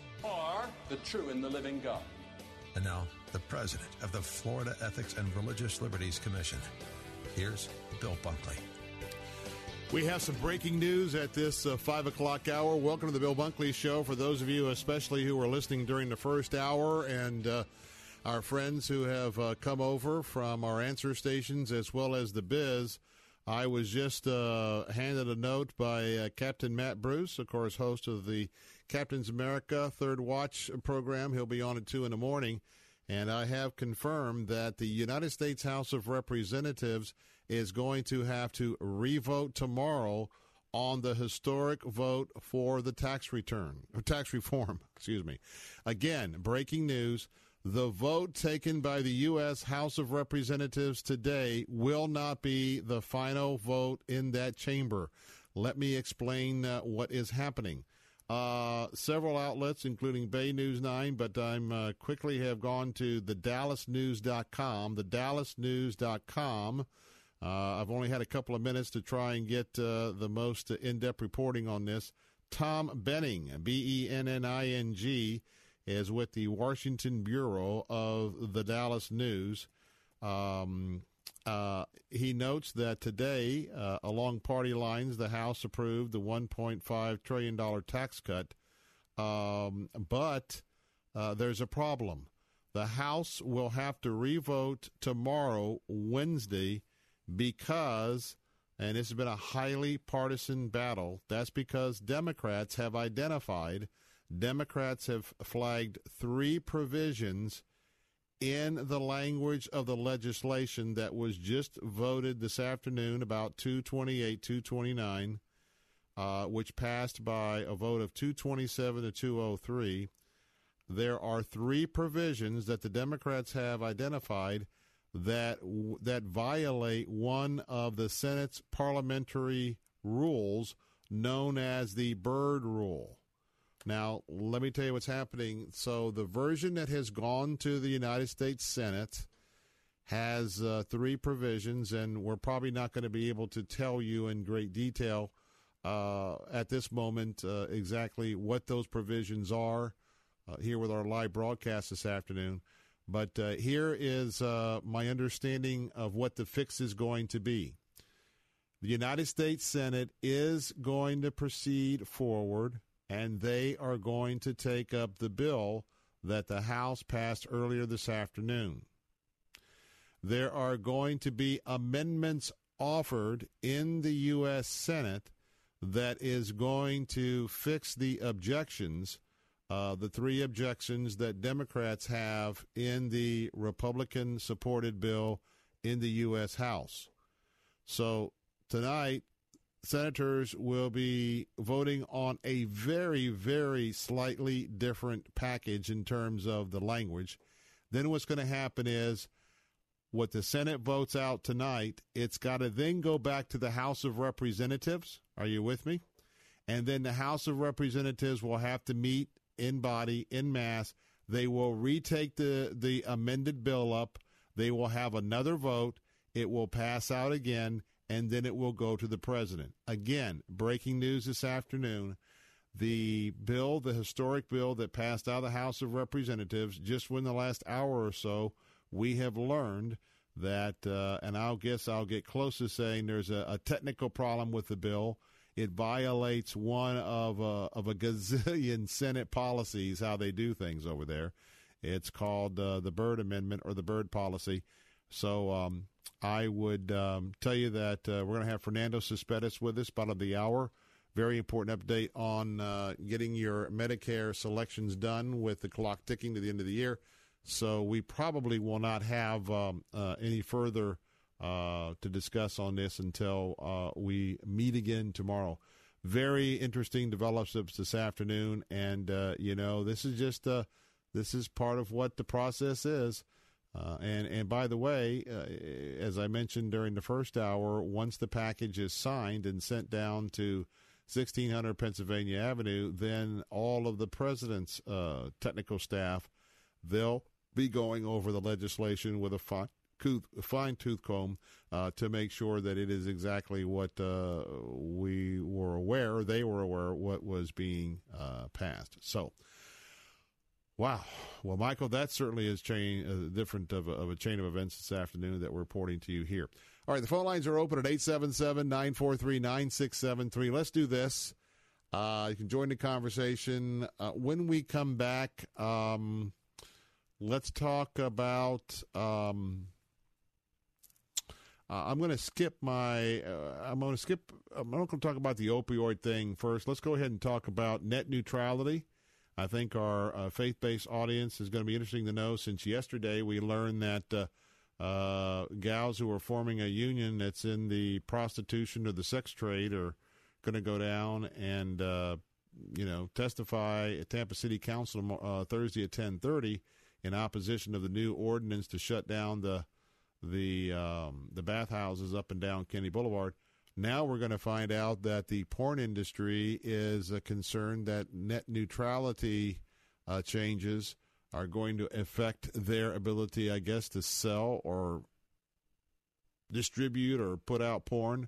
or the true and the living God. And now, the president of the Florida Ethics and Religious Liberties Commission. Here's Bill Bunkley. We have some breaking news at this uh, 5 o'clock hour. Welcome to the Bill Bunkley Show. For those of you, especially who are listening during the first hour, and uh, our friends who have uh, come over from our answer stations as well as the biz, I was just uh, handed a note by uh, Captain Matt Bruce, of course, host of the Captain's America Third Watch program. He'll be on at 2 in the morning. And I have confirmed that the United States House of Representatives is going to have to revote tomorrow on the historic vote for the tax return, or tax reform, excuse me. Again, breaking news. The vote taken by the U.S. House of Representatives today will not be the final vote in that chamber. Let me explain uh, what is happening. Uh, several outlets, including Bay News 9, but I'm uh, quickly have gone to the DallasNews.com. The DallasNews.com. Uh, I've only had a couple of minutes to try and get uh, the most in depth reporting on this. Tom Benning, B E N N I N G, is with the Washington Bureau of the Dallas News. Um, uh, he notes that today, uh, along party lines, the House approved the $1.5 trillion tax cut. Um, but uh, there's a problem. The House will have to revote tomorrow, Wednesday, because, and this has been a highly partisan battle, that's because Democrats have identified, Democrats have flagged three provisions in the language of the legislation that was just voted this afternoon, about 228, 229, uh, which passed by a vote of 227 to 203. There are three provisions that the Democrats have identified that that violate one of the Senate's parliamentary rules, known as the Byrd Rule. Now, let me tell you what's happening. So, the version that has gone to the United States Senate has uh, three provisions, and we're probably not going to be able to tell you in great detail uh, at this moment uh, exactly what those provisions are uh, here with our live broadcast this afternoon. But uh, here is uh, my understanding of what the fix is going to be. The United States Senate is going to proceed forward and they are going to take up the bill that the House passed earlier this afternoon. There are going to be amendments offered in the U.S. Senate that is going to fix the objections uh, the three objections that Democrats have in the Republican supported bill in the U.S. House. So tonight, senators will be voting on a very, very slightly different package in terms of the language. Then what's going to happen is what the Senate votes out tonight, it's got to then go back to the House of Representatives. Are you with me? And then the House of Representatives will have to meet in body, in mass. They will retake the, the amended bill up. They will have another vote. It will pass out again and then it will go to the president. Again, breaking news this afternoon. The bill, the historic bill that passed out of the House of Representatives just within the last hour or so, we have learned that, uh, and I'll guess I'll get close to saying there's a, a technical problem with the bill. It violates one of a, of a gazillion Senate policies, how they do things over there. It's called uh, the Byrd Amendment or the Byrd Policy. So um, I would um, tell you that uh, we're going to have Fernando Cespedes with us about the hour. Very important update on uh, getting your Medicare selections done with the clock ticking to the end of the year. So we probably will not have um, uh, any further uh, to discuss on this until uh, we meet again tomorrow. Very interesting developments this afternoon, and uh, you know this is just this is part of what the process is. Uh, and and by the way, uh, as I mentioned during the first hour, once the package is signed and sent down to 1600 Pennsylvania Avenue, then all of the president's uh, technical staff they'll be going over the legislation with a fine tooth, fine tooth comb uh, to make sure that it is exactly what uh, we were aware, they were aware, what was being uh, passed. So. Wow. Well, Michael, that certainly is chain uh, different of a, of a, chain of events this afternoon that we're reporting to you here. All right, the phone lines are open at 877-943-9673. Let's do this. Uh, you can join the conversation. Uh, when we come back, um, let's talk about. Um, uh, I'm going to skip my. Uh, I'm going to skip. I'm not going to talk about the opioid thing first. Let's go ahead and talk about net neutrality. I think our uh, faith based audience is going to be interesting to know since yesterday we learned that uh, uh, gals who are forming a union that's in the prostitution or the sex trade are going to go down and uh, you know testify at Tampa City Council uh, Thursday at ten thirty in opposition of the new ordinance to shut down the the um, the bathhouses up and down Kennedy Boulevard. Now we're going to find out that the porn industry is concerned that net neutrality uh, changes are going to affect their ability, I guess, to sell or distribute or put out porn.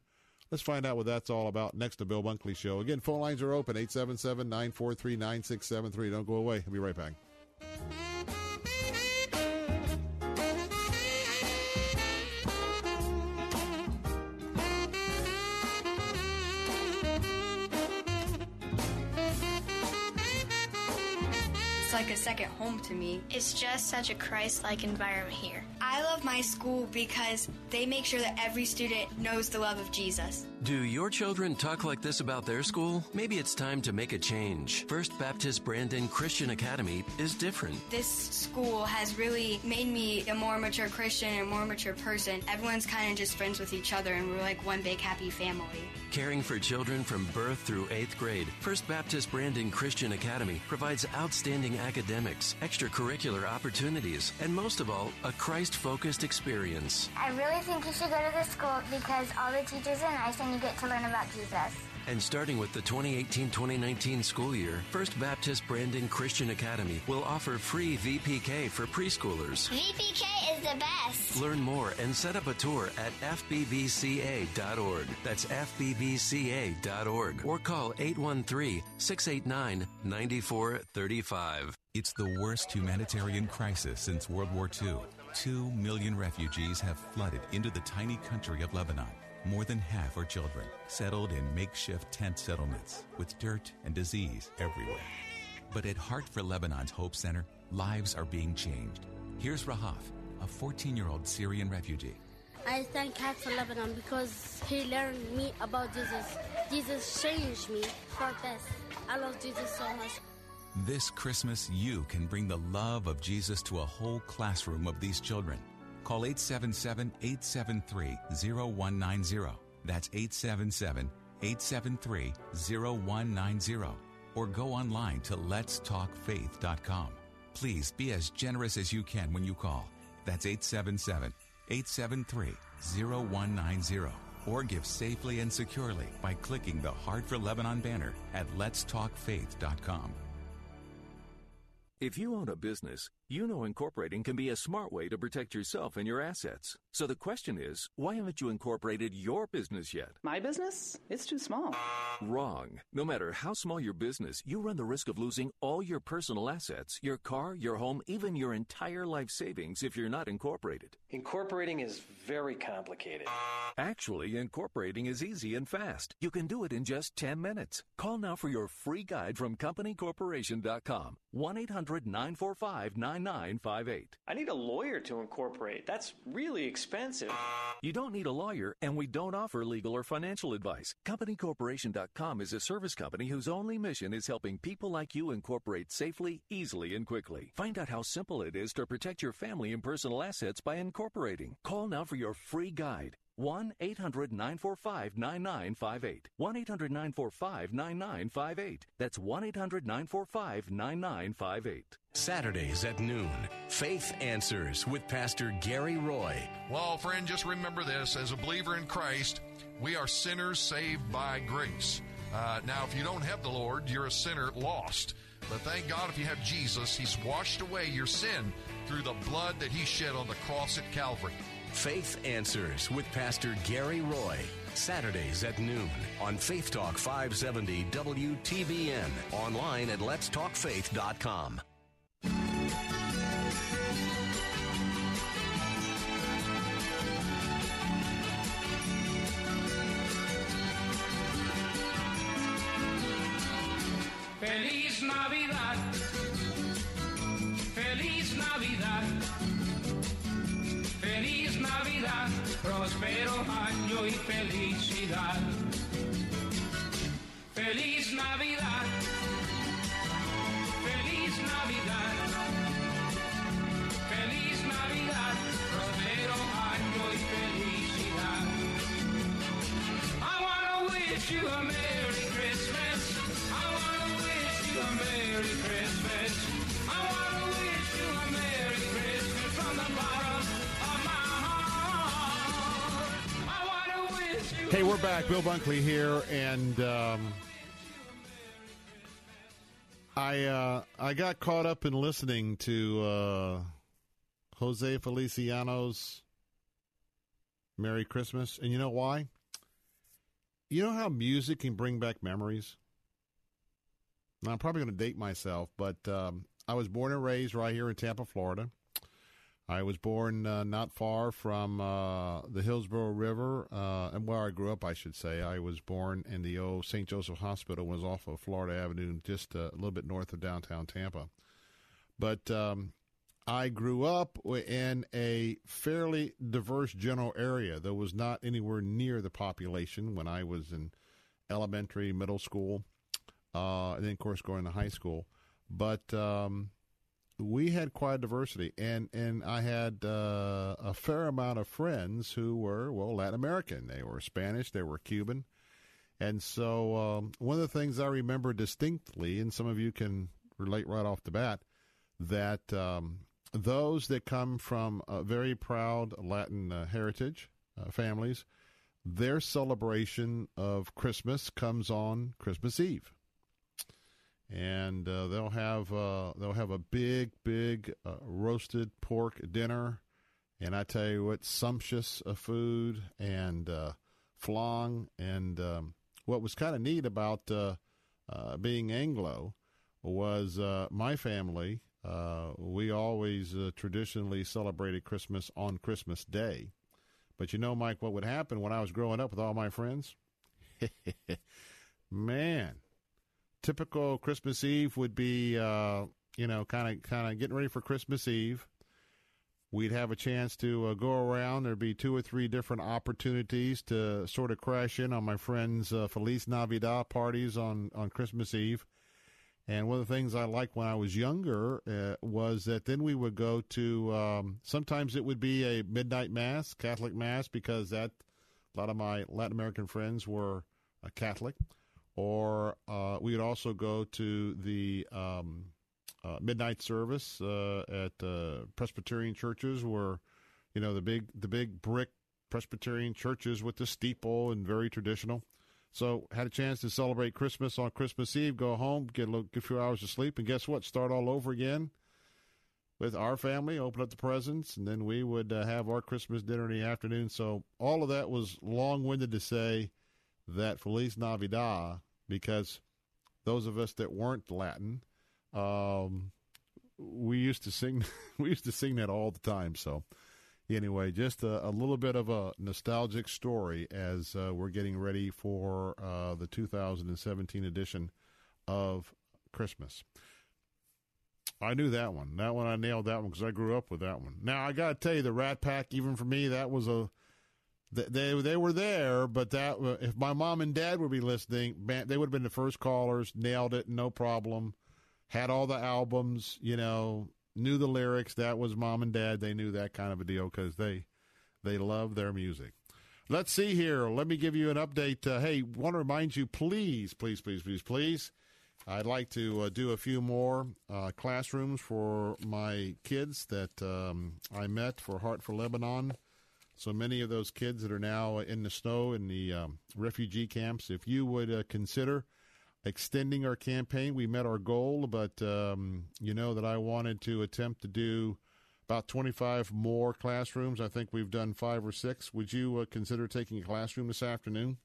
Let's find out what that's all about next to Bill Bunkley Show. Again, phone lines are open 877 943 9673. Don't go away. I'll be right back. Like a second home to me. It's just such a Christ like environment here. I love my school because they make sure that every student knows the love of Jesus. Do your children talk like this about their school? Maybe it's time to make a change. First Baptist Brandon Christian Academy is different. This school has really made me a more mature Christian and a more mature person. Everyone's kind of just friends with each other, and we're like one big happy family. Caring for children from birth through eighth grade, First Baptist Brandon Christian Academy provides outstanding academics, extracurricular opportunities, and most of all, a Christ focused experience. I really think you should go to this school because all the teachers are nice and you get to learn about Jesus. And starting with the 2018 2019 school year, First Baptist Brandon Christian Academy will offer free VPK for preschoolers. VPK is the best. Learn more and set up a tour at FBBCA.org. That's FBBCA.org. Or call 813 689 9435. It's the worst humanitarian crisis since World War II. Two million refugees have flooded into the tiny country of Lebanon. More than half are children, settled in makeshift tent settlements with dirt and disease everywhere. But at Heart for Lebanon's Hope Center, lives are being changed. Here's Rahaf, a 14 year old Syrian refugee. I thank Heart for Lebanon because he learned me about Jesus. Jesus changed me for best. I love Jesus so much. This Christmas, you can bring the love of Jesus to a whole classroom of these children. Call 877 873 0190. That's 877 873 0190. Or go online to letstalkfaith.com. Please be as generous as you can when you call. That's 877 873 0190. Or give safely and securely by clicking the Heart for Lebanon banner at letstalkfaith.com. If you own a business, you know incorporating can be a smart way to protect yourself and your assets. So the question is, why haven't you incorporated your business yet? My business? It's too small. Wrong. No matter how small your business, you run the risk of losing all your personal assets, your car, your home, even your entire life savings if you're not incorporated. Incorporating is very complicated. Actually, incorporating is easy and fast. You can do it in just 10 minutes. Call now for your free guide from CompanyCorporation.com. 1 800 945 9958. I need a lawyer to incorporate. That's really expensive. You don't need a lawyer, and we don't offer legal or financial advice. CompanyCorporation.com is a service company whose only mission is helping people like you incorporate safely, easily, and quickly. Find out how simple it is to protect your family and personal assets by incorporating. Call now for your free guide. 1 800 945 9958. 1 800 945 9958. That's 1 800 945 9958. Saturdays at noon, Faith Answers with Pastor Gary Roy. Well, friend, just remember this as a believer in Christ, we are sinners saved by grace. Uh, now, if you don't have the Lord, you're a sinner lost. But thank God if you have Jesus, He's washed away your sin through the blood that He shed on the cross at Calvary. Faith Answers with Pastor Gary Roy. Saturdays at noon on Faith Talk 570 WTBN. Online at letstalkfaith.com. Hey, we're back. Bill Bunkley here, and um, I uh, I got caught up in listening to uh, Jose Feliciano's "Merry Christmas," and you know why? You know how music can bring back memories. Now, I'm probably going to date myself, but um, I was born and raised right here in Tampa, Florida. I was born uh, not far from uh, the Hillsborough River, uh, and where I grew up, I should say. I was born in the old St. Joseph Hospital, was off of Florida Avenue, just a little bit north of downtown Tampa. But um, I grew up in a fairly diverse general area that was not anywhere near the population when I was in elementary, middle school, uh, and then, of course, going to high school. But um, we had quite a diversity, and and I had uh, a fair amount of friends who were well Latin American. They were Spanish, they were Cuban, and so um, one of the things I remember distinctly, and some of you can relate right off the bat, that um, those that come from very proud Latin uh, heritage uh, families, their celebration of Christmas comes on Christmas Eve and uh, they'll have uh, they'll have a big, big uh, roasted pork dinner, and I tell you what, sumptuous uh, food and uh, flan. And um, what was kind of neat about uh, being Anglo was my family. we always traditionally celebrated Christmas on Christmas Day, but you know, Mike, what would happen when I was growing up with all my friends? Man, typical Christmas Eve would be, uh, you know, kind of kind of getting ready for Christmas Eve. We'd have a chance to uh, go around. There'd be two or three different opportunities to sort of crash in on my friends' uh, Feliz Navidad parties on, on Christmas Eve. And one of the things I liked when I was younger uh, was that then we would go to um, sometimes it would be a midnight mass, Catholic mass, because that a lot of my Latin American friends were uh, Catholic, or uh, we would also go to the um, uh, midnight service uh, at uh, Presbyterian churches, where you know the big the big brick Presbyterian churches with the steeple and very traditional. So had a chance to celebrate Christmas on Christmas Eve, go home, get a little, get a few hours of sleep, and guess what? Start all over again with our family, open up the presents, and then we would uh, have our Christmas dinner in the afternoon. So all of that was long-winded to say that Feliz Navidad, because those of us that weren't Latin, um, we used to sing, we used to sing that all the time. So anyway, just a, a, little bit of a nostalgic story as uh, we're getting ready for uh, the 2017 edition of Christmas. I knew that one. That one I nailed that one because I grew up with that one. Now I got to tell you, the Rat Pack, even for me, that was a they they were there, but that if my mom and dad would be listening, they would have been the first callers. Nailed it, no problem. Had all the albums, you know, knew the lyrics. That was mom and dad. They knew that kind of a deal because they they love their music. Let's see here. Let me give you an update. Uh, hey, want to remind you, please, please, please, please, please. I'd like to uh, do a few more uh, classrooms for my kids that um, I met for Heart for Lebanon. So many of those kids that are now in the snow in the um, refugee camps. If you would uh, consider extending our campaign. We met our goal, but um, you know that I wanted to attempt to do about 25 more classrooms. I think we've done five or six. Would you uh, consider taking a classroom this afternoon?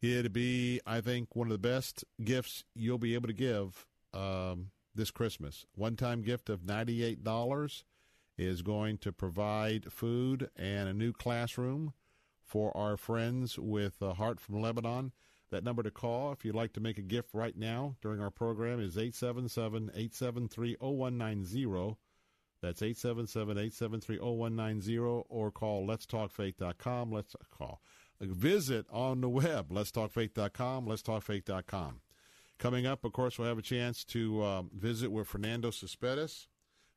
It'd be, I think, one of the best gifts you'll be able to give um, this Christmas. One time gift of $98 is going to provide food and a new classroom for our friends with uh, Heart from Lebanon. That number to call if you'd like to make a gift right now during our program is 877 873 0190. That's 877 873 0190 or call letstalkfaith.com. Let's call. Visit on the web, letstalkfaith.com, letstalkfaith.com. Coming up, of course, we'll have a chance to um, visit with Fernando Cespedes.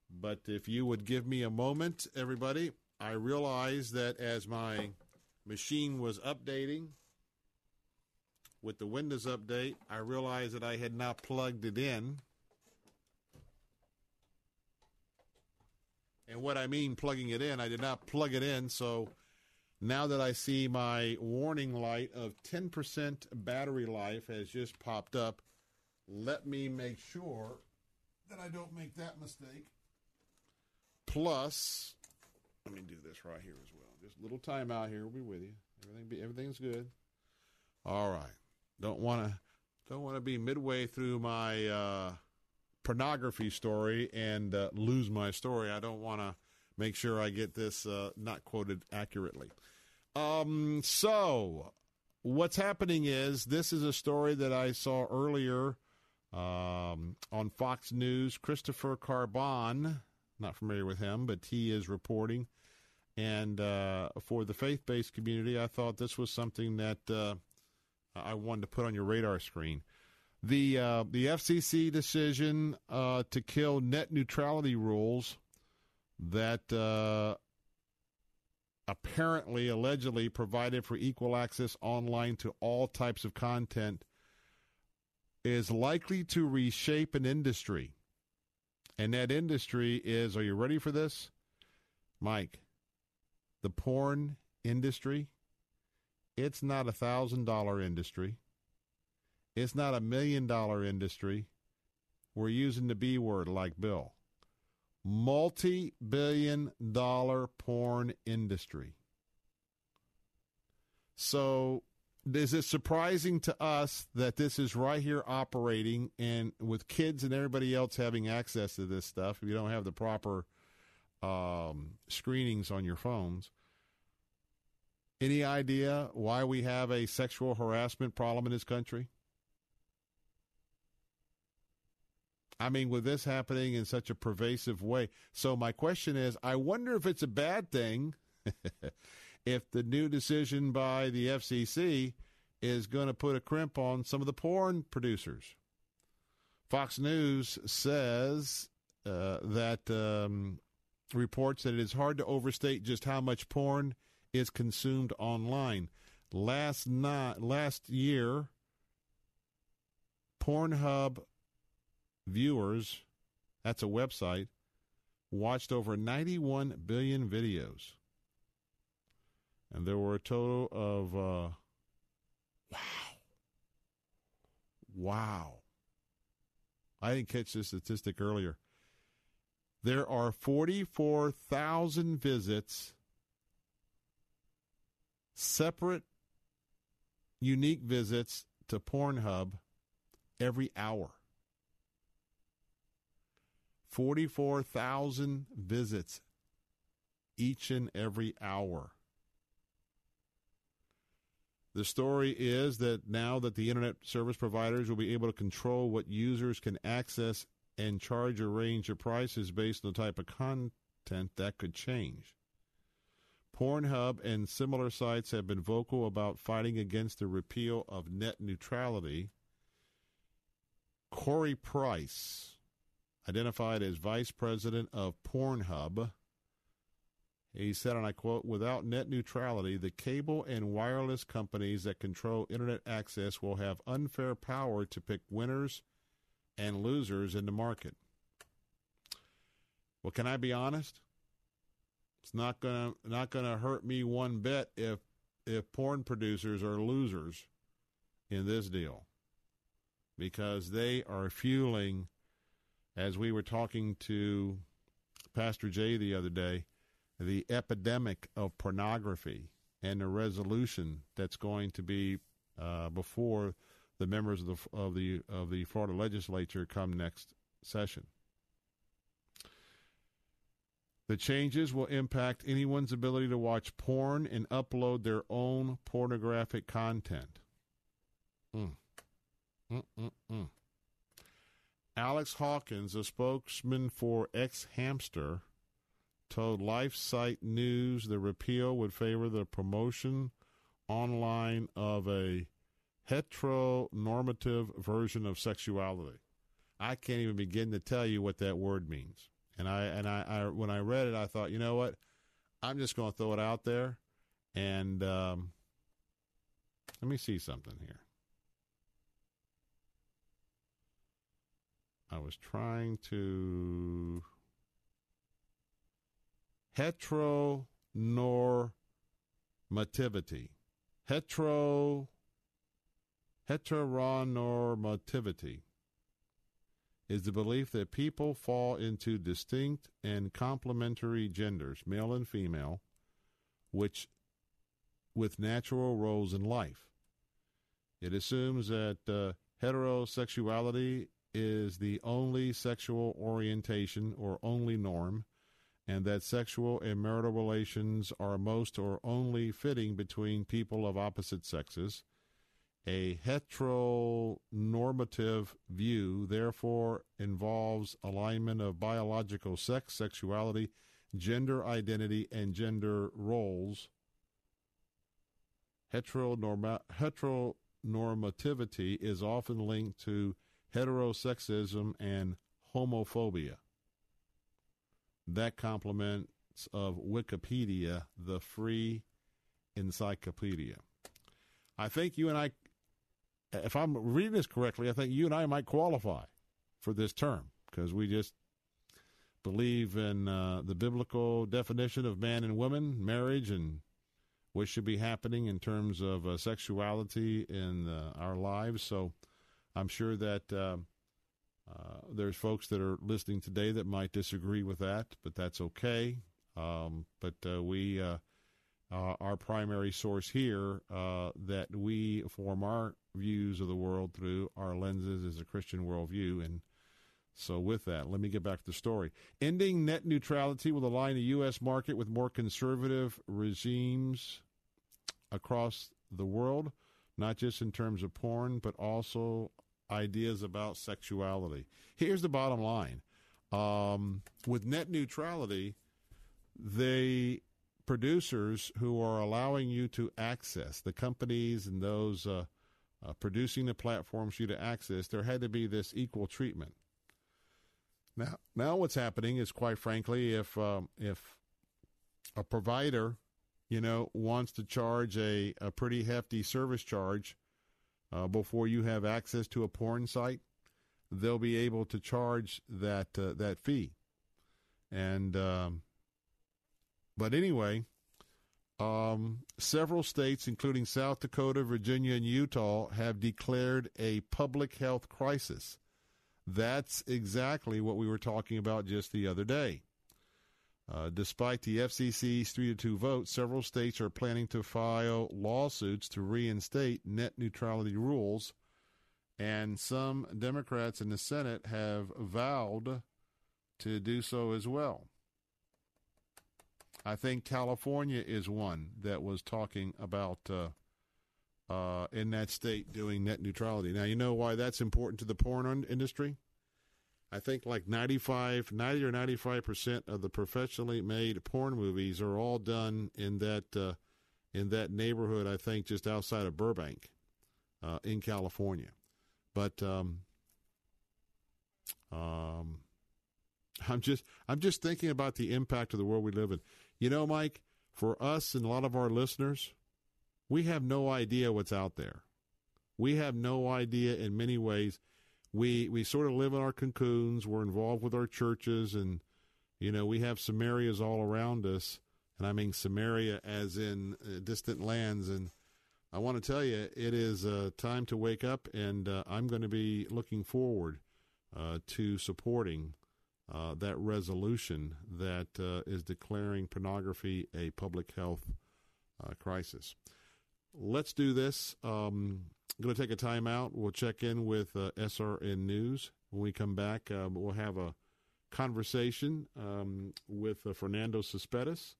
But if you would give me a moment, everybody, I realize that as my machine was updating, with the Windows update, I realized that I had not plugged it in. And what I mean plugging it in, I did not plug it in. So now that I see my warning light of 10% battery life has just popped up, let me make sure that I don't make that mistake. Plus, let me do this right here as well. Just a little time out here. We'll be with you. Everything, everything's good. All right. Don't want to don't want to be midway through my uh, pornography story and uh, lose my story. I don't want to make sure I get this uh, not quoted accurately. Um, so what's happening is this is a story that I saw earlier um, on Fox News. Christopher Carbone, not familiar with him, but he is reporting. And uh, for the faith based community, I thought this was something that uh, I wanted to put on your radar screen. The uh, the FCC decision uh, to kill net neutrality rules that uh, apparently, allegedly, provided for equal access online to all types of content is likely to reshape an industry. And that industry is, are you ready for this? Mike, the porn industry it's not a thousand dollar industry. It's not a million dollar industry. We're using the B word like Bill. Multi billion dollar porn industry. So, is it surprising to us that this is right here operating and with kids and everybody else having access to this stuff if you don't have the proper um, screenings on your phones? Any idea why we have a sexual harassment problem in this country? I mean, with this happening in such a pervasive way. So, my question is I wonder if it's a bad thing if the new decision by the FCC is going to put a crimp on some of the porn producers. Fox News says uh, that um, reports that it is hard to overstate just how much porn is consumed online. Last night, last year, Pornhub viewers, that's a website, watched over 91 billion videos. And there were a total of, uh, wow. Wow. I didn't catch this statistic earlier. There are 44,000 visits, separate, unique visits to Pornhub every hour. 44,000 visits each and every hour. The story is that now that the internet service providers will be able to control what users can access and charge a range of prices based on the type of content, that could change. Pornhub and similar sites have been vocal about fighting against the repeal of net neutrality. Corey Price, identified as vice president of Pornhub, he said, and I quote, without net neutrality, the cable and wireless companies that control internet access will have unfair power to pick winners and losers in the market. Well, can I be honest? It's not gonna not gonna hurt me one bit if if porn producers are losers in this deal because they are fueling as we were talking to Pastor Jay the other day the epidemic of pornography and the resolution that's going to be uh, before the members of the of the of the Florida legislature come next session. The changes will impact anyone's ability to watch porn and upload their own pornographic content. Mm. Alex Hawkins, a spokesman for xHamster, told LifeSite News the repeal would favor the promotion online of a heteronormative version of sexuality. I can't even begin to tell you what that word means. And I and I, I when I read it, I thought, you know what? I'm just going to throw it out there, and um, let me see something here. I was trying to heteronormativity. Hetero heteronormativity is the belief that people fall into distinct and complementary genders, male and female, which with natural roles in life. It assumes that uh, heterosexuality is the only sexual orientation or only norm, and that sexual and marital relations are most or only fitting between people of opposite sexes. A heteronormative view, therefore, involves alignment of biological sex, sexuality, gender identity, and gender roles. Heteronorma- heteronormativity is often linked to heterosexism and homophobia that complements of Wikipedia, the free encyclopedia. I think you and I, if I'm reading this correctly, I think you and I might qualify for this term because we just believe in uh, the biblical definition of man and woman, marriage, and what should be happening in terms of uh, sexuality in uh, our lives. So I'm sure that uh, there's folks that are listening today that might disagree with that, but that's okay. Um, but uh, we, uh, uh our primary source here uh, that we form our views of the world through our lenses is a Christian worldview. And so, with that, let me get back to the story. Ending net neutrality will align the U.S. market with more conservative regimes across the world, not just in terms of porn, but also ideas about sexuality. Here's the bottom line um, with net neutrality, the producers who are allowing you to access the companies and those uh, uh, producing the platforms for you to access, there had to be this equal treatment. Now, now what's happening is, quite frankly, if um, if a provider, you know, wants to charge a, a pretty hefty service charge uh, before you have access to a porn site, they'll be able to charge that uh, that fee. And um, but anyway, um, several states, including South Dakota, Virginia, and Utah, have declared a public health crisis. That's exactly what we were talking about just the other day. Uh, despite the FCC's 3 to 2 vote, several states are planning to file lawsuits to reinstate net neutrality rules, and some Democrats in the Senate have vowed to do so as well. I think California is one that was talking about uh, uh, in that state doing net neutrality. Now, you know why that's important to the porn industry? I think like 95, 90 or 95% of the professionally made porn movies are all done in that, uh, in that neighborhood, I think just outside of Burbank uh, in California. But, um, um, I'm just, I'm just thinking about the impact of the world we live in. You know, Mike, for us and a lot of our listeners, we have no idea what's out there. We have no idea in many ways we we sort of live in our cocoons. We're involved with our churches, and you know we have Samarias all around us, and I mean Samaria as in uh, distant lands. And I want to tell you, it is uh, time to wake up, and uh, I'm going to be looking forward uh, to supporting uh, that resolution that uh, is declaring pornography a public health crisis. Let's do this. Um, I'm going to take a time out. We'll check in with uh, SRN News. When we come back, uh, we'll have a conversation um, with uh, Fernando Cespedes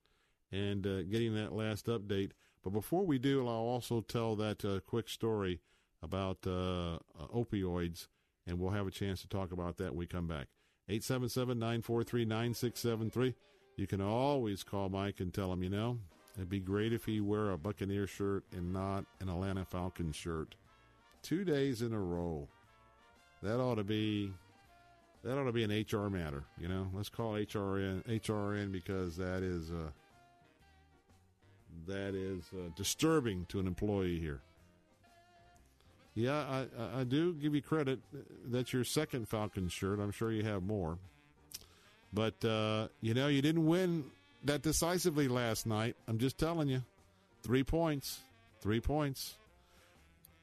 and uh, getting that last update. But before we do, I'll also tell that uh, quick story about uh, opioids, and we'll have a chance to talk about that when we come back. 877 943 9673. You can always call Mike and tell him, you know, it'd be great if he wear a Buccaneer shirt and not an Atlanta Falcons shirt two days in a row. That ought to be that ought to be an HR matter. You know, let's call HRN HRN because that is uh, that is uh, disturbing to an employee here. Yeah, I, I do give you credit. That's your second Falcons shirt. I'm sure you have more. But, uh, you know, you didn't win that decisively last night. I'm just telling you. Three points. Three points.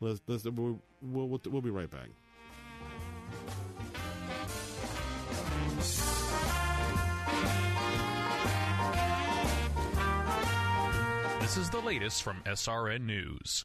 Let's, let's, we'll, we'll, we'll be right back. This is the latest from SRN News.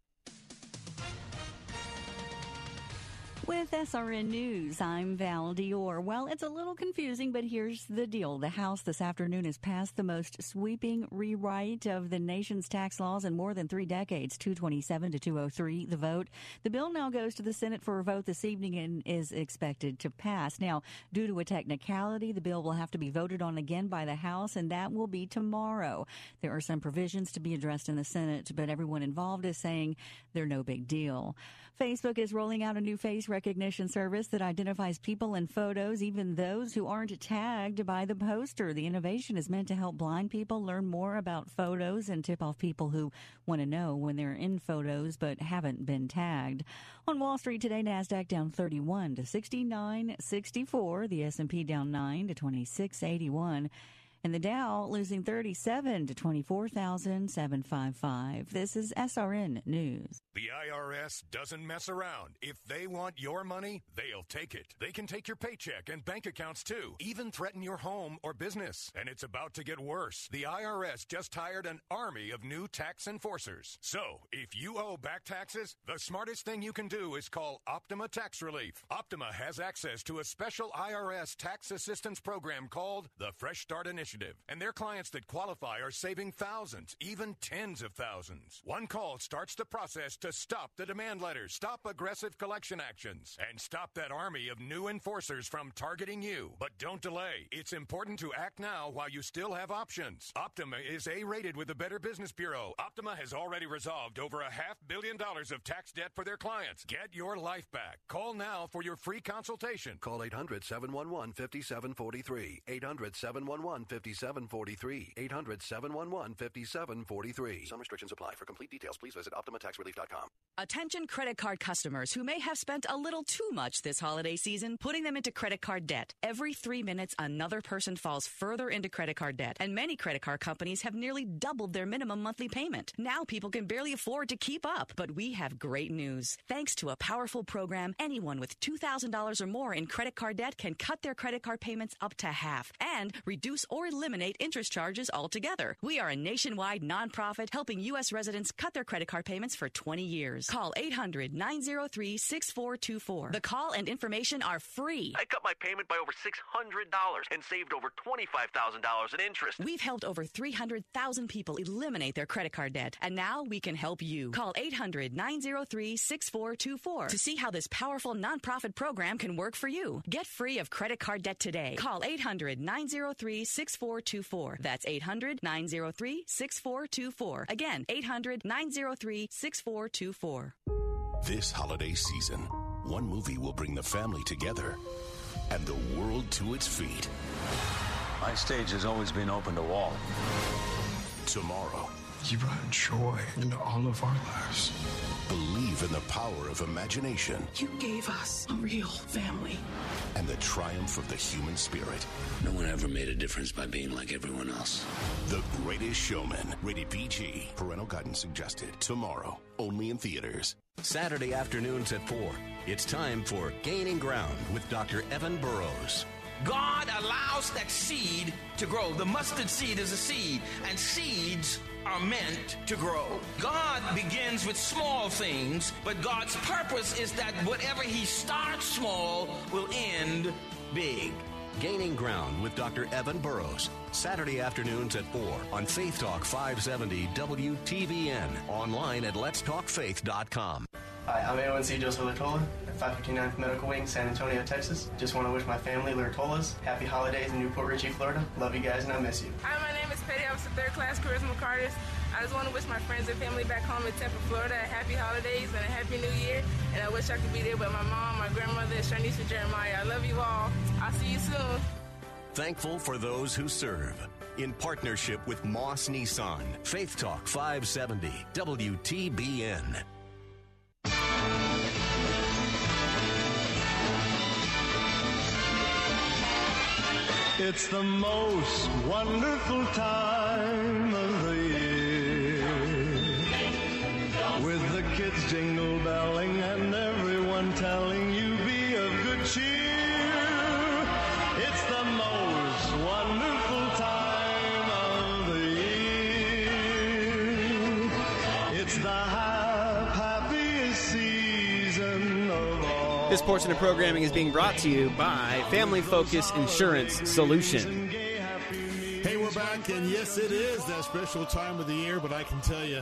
With SRN News, I'm Val Dior. Well, it's a little confusing, but here's the deal. The House this afternoon has passed the most sweeping rewrite of the nation's tax laws in more than three decades, 227 to 203, the vote. The bill now goes to the Senate for a vote this evening and is expected to pass. Now, due to a technicality, the bill will have to be voted on again by the House, and that will be tomorrow. There are some provisions to be addressed in the Senate, but everyone involved is saying they're no big deal. Facebook is rolling out a new face recognition service that identifies people in photos, even those who aren't tagged by the poster. The innovation is meant to help blind people learn more about photos and tip off people who want to know when they're in photos but haven't been tagged. On Wall Street today, Nasdaq down 31 to 69.64, the S&P down 9 to 26.81 and the Dow losing 37 to 24,755. This is SRN News. The IRS doesn't mess around. If they want your money, they'll take it. They can take your paycheck and bank accounts too, even threaten your home or business. And it's about to get worse. The IRS just hired an army of new tax enforcers. So, if you owe back taxes, the smartest thing you can do is call Optima Tax Relief. Optima has access to a special IRS tax assistance program called the Fresh Start Initiative initiative, and their clients that qualify are saving thousands, even tens of thousands. One call starts the process to stop the demand letters, stop aggressive collection actions, and stop that army of new enforcers from targeting you. But don't delay. It's important to act now while you still have options. Optima is A rated with the Better Business Bureau. Optima has already resolved over a half billion dollars of tax debt for their clients. Get your life back. Call now for your free consultation. Call 800 711 5743. 800 711 5743. 800 711 5743. Some restrictions apply. For complete details, please visit OptimaTaxRelief.com. Attention credit card customers who may have spent a little too much this holiday season putting them into credit card debt. Every three minutes, another person falls further into credit card debt, and many credit card companies have nearly doubled their minimum monthly payment. Now people can barely afford to keep up. But we have great news. Thanks to a powerful program, anyone with $2,000 or more in credit card debt can cut their credit card payments up to half and reduce or eliminate interest charges altogether. We are a nationwide nonprofit helping U.S. residents cut their credit card payments for 20 years. Call 800 903 6424. The call and information are free. I cut my payment by over $600 and saved over $25,000 in interest. We've helped over 300,000 people eliminate their credit card debt, and now we can help you. Call 800 903 6424 to see how this powerful nonprofit program can work for you. Get free of credit card debt today. Call 800 903 6424. That's 800 903 6424. Again, 800 903 6424. This holiday season, one movie will bring the family together and the world to its feet. My stage has always been open to all. Tomorrow, You brought joy into all of our lives. believe in the power of imagination You gave us a real family. and the triumph of the human spirit. No one ever made a difference by being like everyone else. The Greatest Showman, rated PG. Parental guidance suggested. Tomorrow, only in theaters. Saturday afternoons at 4. It's time for Gaining Ground with Dr. Evan Burrows. God allows that seed to grow. The mustard seed is a seed, and seeds are meant to grow. God begins with small things, but God's purpose is that whatever He starts small will end big. Gaining Ground with Dr. Evan Burrows. Saturday afternoons at 4 on Faith Talk 570 WTBN. Online at letstalkfaith.com. Hi, I'm A1C Joseph Latola at 559th Medical Wing, San Antonio, Texas. Just want to wish my family, Latolas, happy holidays in New Port Richey, Florida. Love you guys and I miss you. Hi, my name is Petty Officer Third Class Charisma Carters. I just want to wish my friends and family back home in Tampa, Florida, a happy holidays and a happy new year. And I wish I could be there with my mom, my grandmother, and Jeremiah. I love you all. I'll see you soon. Thankful for those who serve. In partnership with Moss Nissan. Faith Talk 570 WTBN. It's the most wonderful time of the year. With the kids jingle belling and everyone telling This portion of programming is being brought to you by Family Focus Insurance Solution. Hey, we're back, and yes, it is that special time of the year, but I can tell you,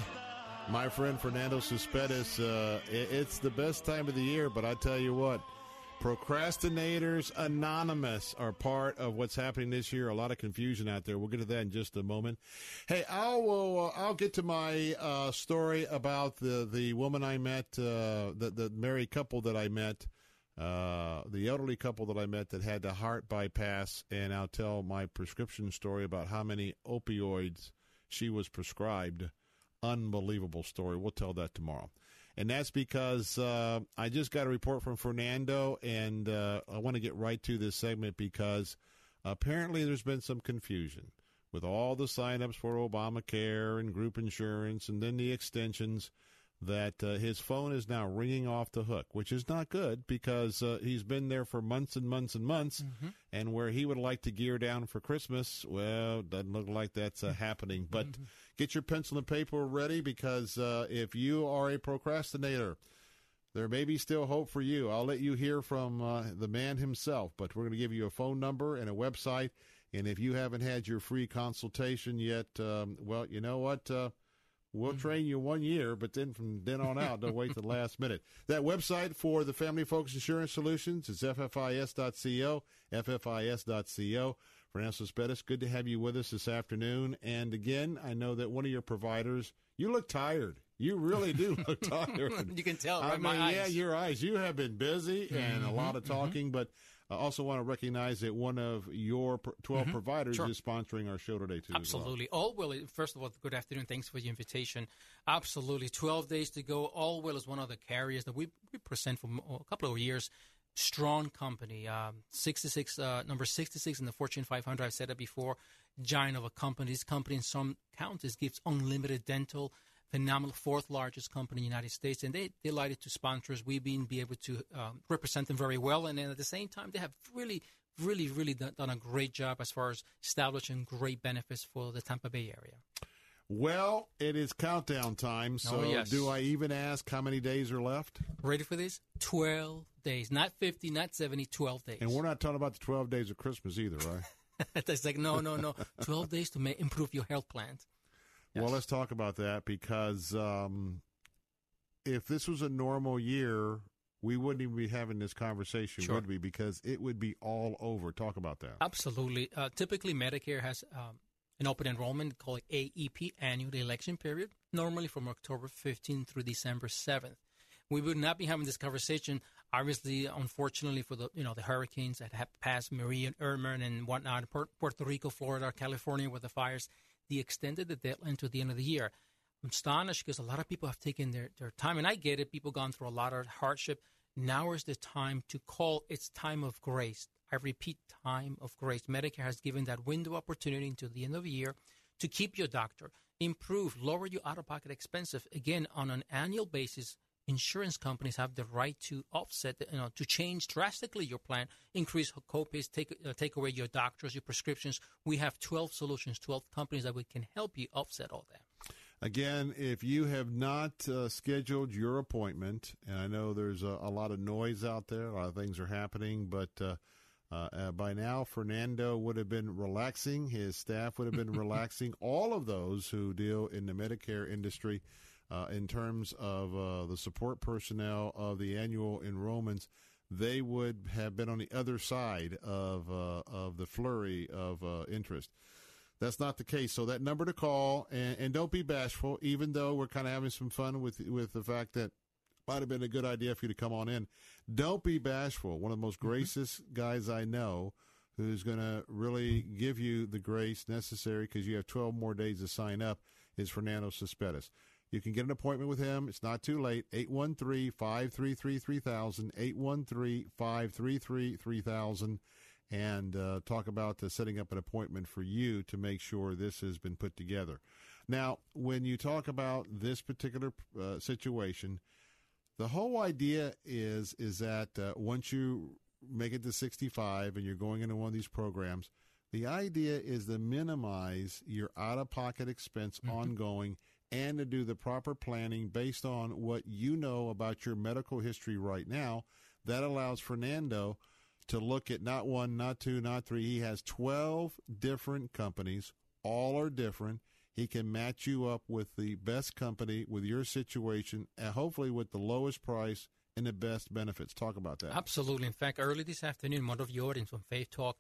my friend Fernando Cespedes, uh, it's the best time of the year, but I tell you what, Procrastinators Anonymous are part of what's happening this year. A lot of confusion out there. We'll get to that in just a moment. Hey, I'll uh, I'll get to my uh, story about the the woman I met, uh, the the married couple that I met, uh, the elderly couple that I met that had the heart bypass, and I'll tell my prescription story about how many opioids she was prescribed. Unbelievable story. We'll tell that tomorrow. And that's because uh, I just got a report from Fernando, and uh, I want to get right to this segment because apparently there's been some confusion with all the signups for Obamacare and group insurance and then the extensions that uh, his phone is now ringing off the hook, which is not good because uh, he's been there for months and months and months. And where he would like to gear down for Christmas, well, doesn't look like that's uh, happening. But get your pencil and paper ready because uh, if you are a procrastinator, there may be still hope for you. I'll let you hear from uh, the man himself, but we're going to give you a phone number and a website And if you haven't had your free consultation yet, um, well, you know what? We'll Mm-hmm. train you one year, but then from then on out, don't wait to the last minute. That website for the Family Focus Insurance Solutions is ffis.co, ffis.co. Fernando Cespedes, good to have you with us this afternoon. And again, I know that one of your providers, you look tired. You really do look tired. you can tell I by mean, yeah, eyes. your eyes. You have been busy and a lot of Mhm, talking, but I also want to recognize that one of your pr- 12 Mhm, providers sure. is sponsoring our show today, too. as well. Absolutely. Allwell. First of all, good afternoon. Thanks for your invitation. Absolutely. 12 days to go. Allwell is one of the carriers that we, we present for a couple of years. Strong company. Um, 66, uh, number 66 in the Fortune 500. I've said it before. Giant of a company. This company in some counties gives unlimited dental. Phenomenal, fourth largest company in the United States, and they delighted to sponsor us. We've been be able to um, represent them very well, and then at the same time, they have really really, really done, done a great job as far as establishing great benefits for the Tampa Bay area. Well, it is countdown time, so Oh, yes. do I even ask how many days are left? Ready for this? 12 days. Not 50, not 70, 12 days. And we're not talking about the 12 days of Christmas either, right? it's like, no, no, no. 12 days to ma- improve your health plans. Well, let's talk about that because um, if this was a normal year, we wouldn't even be having this conversation, Sure. would we? Because it would be all over. Talk about that. Absolutely. Uh, typically, Medicare has um, an open enrollment called AEP, annual election period, normally from October 15th through December 7th. We would not be having this conversation, obviously, unfortunately, for the you know the hurricanes that have passed Maria and Irma and whatnot, Puerto Rico, Florida, California, with the fires. They extended the deadline to the end of the year. I'm astonished because a lot of people have taken their, their time, and I get it. People gone through a lot of hardship. Now is the time to call. It's time of grace. I repeat, time of grace. Medicare has given that window opportunity until the end of the year to keep your doctor, improve, lower your out-of-pocket expenses. Again, on an annual basis, insurance companies have the right to offset, you know, to change drastically your plan, increase copays, take uh, take away your doctors, your prescriptions. We have 12 solutions, 12 companies that we can help you offset all that. Again, if you have not uh, scheduled your appointment, and I know there's a, a lot of noise out there, a lot of things are happening, but uh, uh, uh, by now, Fernando would have been relaxing. His staff would have been relaxing. All of those who deal in the Medicare industry, uh, in terms of uh, the support personnel of the annual enrollments, they would have been on the other side of uh, of the flurry of uh, interest. That's not the case. So that number to call, and, and don't be bashful, even though we're kind of having some fun with with the fact that might have been a good idea for you to come on in. Don't be bashful. One of the most gracious guys I know who's going to really give you the grace necessary because you have 12 more days to sign up is Fernando Cespedes. You can get an appointment with him. It's not too late. 813 533 3000. 813 533 3000 and uh, talk about uh, setting up an appointment for you to make sure this has been put together. Now, when you talk about this particular uh, situation, the whole idea is is that uh, once you make it to 65 and you're going into one of these programs, the idea is to minimize your out-of-pocket expense ongoing and to do the proper planning based on what you know about your medical history right now. That allows Fernando to look at not one, not two, not three. He has 12 different companies. All are different. He can match you up with the best company with your situation and hopefully with the lowest price and the best benefits. Talk about that. Absolutely. In fact, early this afternoon, one of your audience on Faith Talk,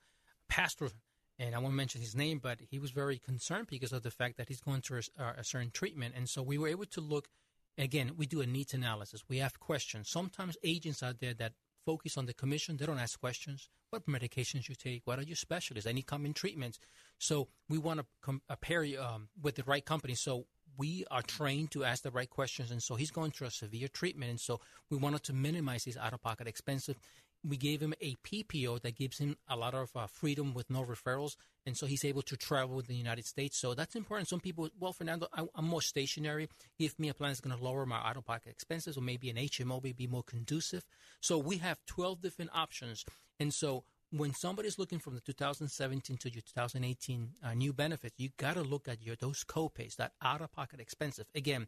Pastor, and I won't mention his name, but he was very concerned because of the fact that he's going through a, a certain treatment. And so we were able to look, again, we do a needs analysis. We have questions. Sometimes agents out there that focus on the commission, they don't ask questions. What medications you take? What are your specialists? Any common treatments? So we want to com- pair you um, with the right company. So we are trained to ask the right questions. And so he's going through a severe treatment. And so we wanted to minimize his out of pocket expenses. We gave him a PPO that gives him a lot of uh, freedom with no referrals. And so he's able to travel within the United States. So that's important. Some people, well, Fernando, I, I'm more stationary. Give me a plan that's going to lower my out of pocket expenses, or maybe an HMO may be more conducive. So we have 12 different options. And so when somebody's looking from the 2017 to your 2018 uh, new benefits, you got to look at your those copays, that out of pocket expenses. Again,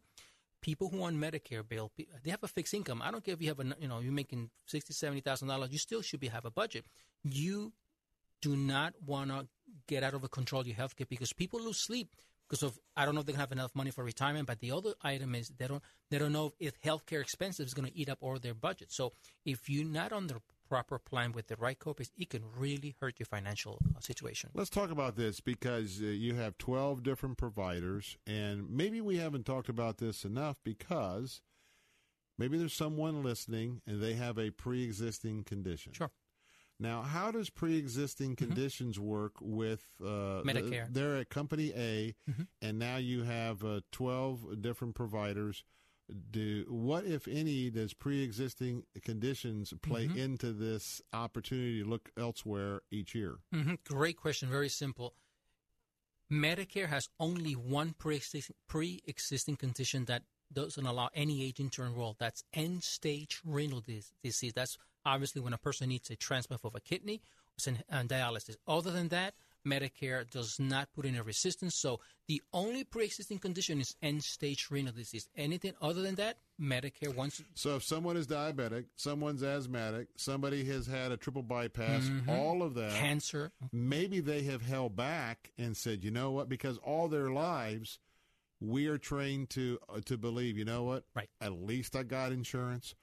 people who on Medicare bill, they have a fixed income. I don't care if you have a, you know, you're making sixty, seventy thousand dollars. You still should be have a budget. You do not want to get out of control your health care because people lose sleep because of I don't know if they have enough money for retirement. But the other item is they don't they don't know if healthcare expenses is going to eat up all their budget. So if you're not the proper plan with the right copays, it can really hurt your financial uh, situation. Let's talk about this because uh, you have 12 different providers, and maybe we haven't talked about this enough because maybe there's someone listening and they have a pre existing condition. Sure. Now, how does pre-existing conditions work with uh, Medicare? they're at Company A, Mhm. and now you have uh, twelve different providers. Do what, if any, does pre-existing conditions play Mhm. into this opportunity to look elsewhere each year? hmm Great question. Very simple. Medicare has only one pre-existing, pre-existing condition that doesn't allow any agent to enroll. That's end-stage renal dis- disease. That's obviously when a person needs a transplant of a kidney and dialysis. Other than that, Medicare does not put in a resistance. So the only pre-existing condition is end-stage renal disease. Anything other than that, Medicare wants. So if someone is diabetic, someone's asthmatic, somebody has had a triple bypass, Mhm. all of that Cancer. maybe they have held back and said, you know what, because all their lives we are trained to uh, to believe, you know what, right? At least I got insurance.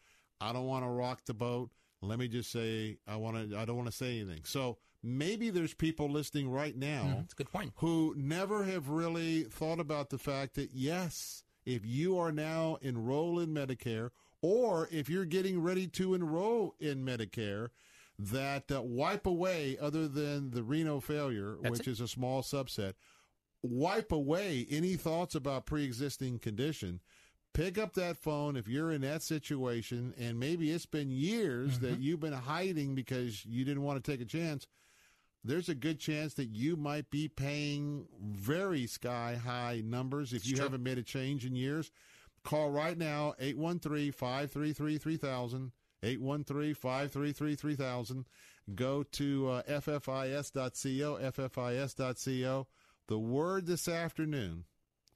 I don't want to rock the boat. Let me just say I want to. I don't want to say anything. So maybe there's people listening right now. Mhm, That's a good point. Who never have really thought about the fact that yes, if you are now enrolled in Medicare, or if you're getting ready to enroll in Medicare, that uh, wipe away, other than the renal failure, That's which it. is a small subset, wipe away any thoughts about pre-existing condition. Pick up that phone if you're in that situation, and maybe it's been years that you've been hiding because you didn't want to take a chance. There's a good chance that you might be paying very sky high numbers if you true. haven't made a change in years. Call right now 813 533 3000. 813 533 3000. Go to uh, ffis.co, ffis.co. The word this afternoon,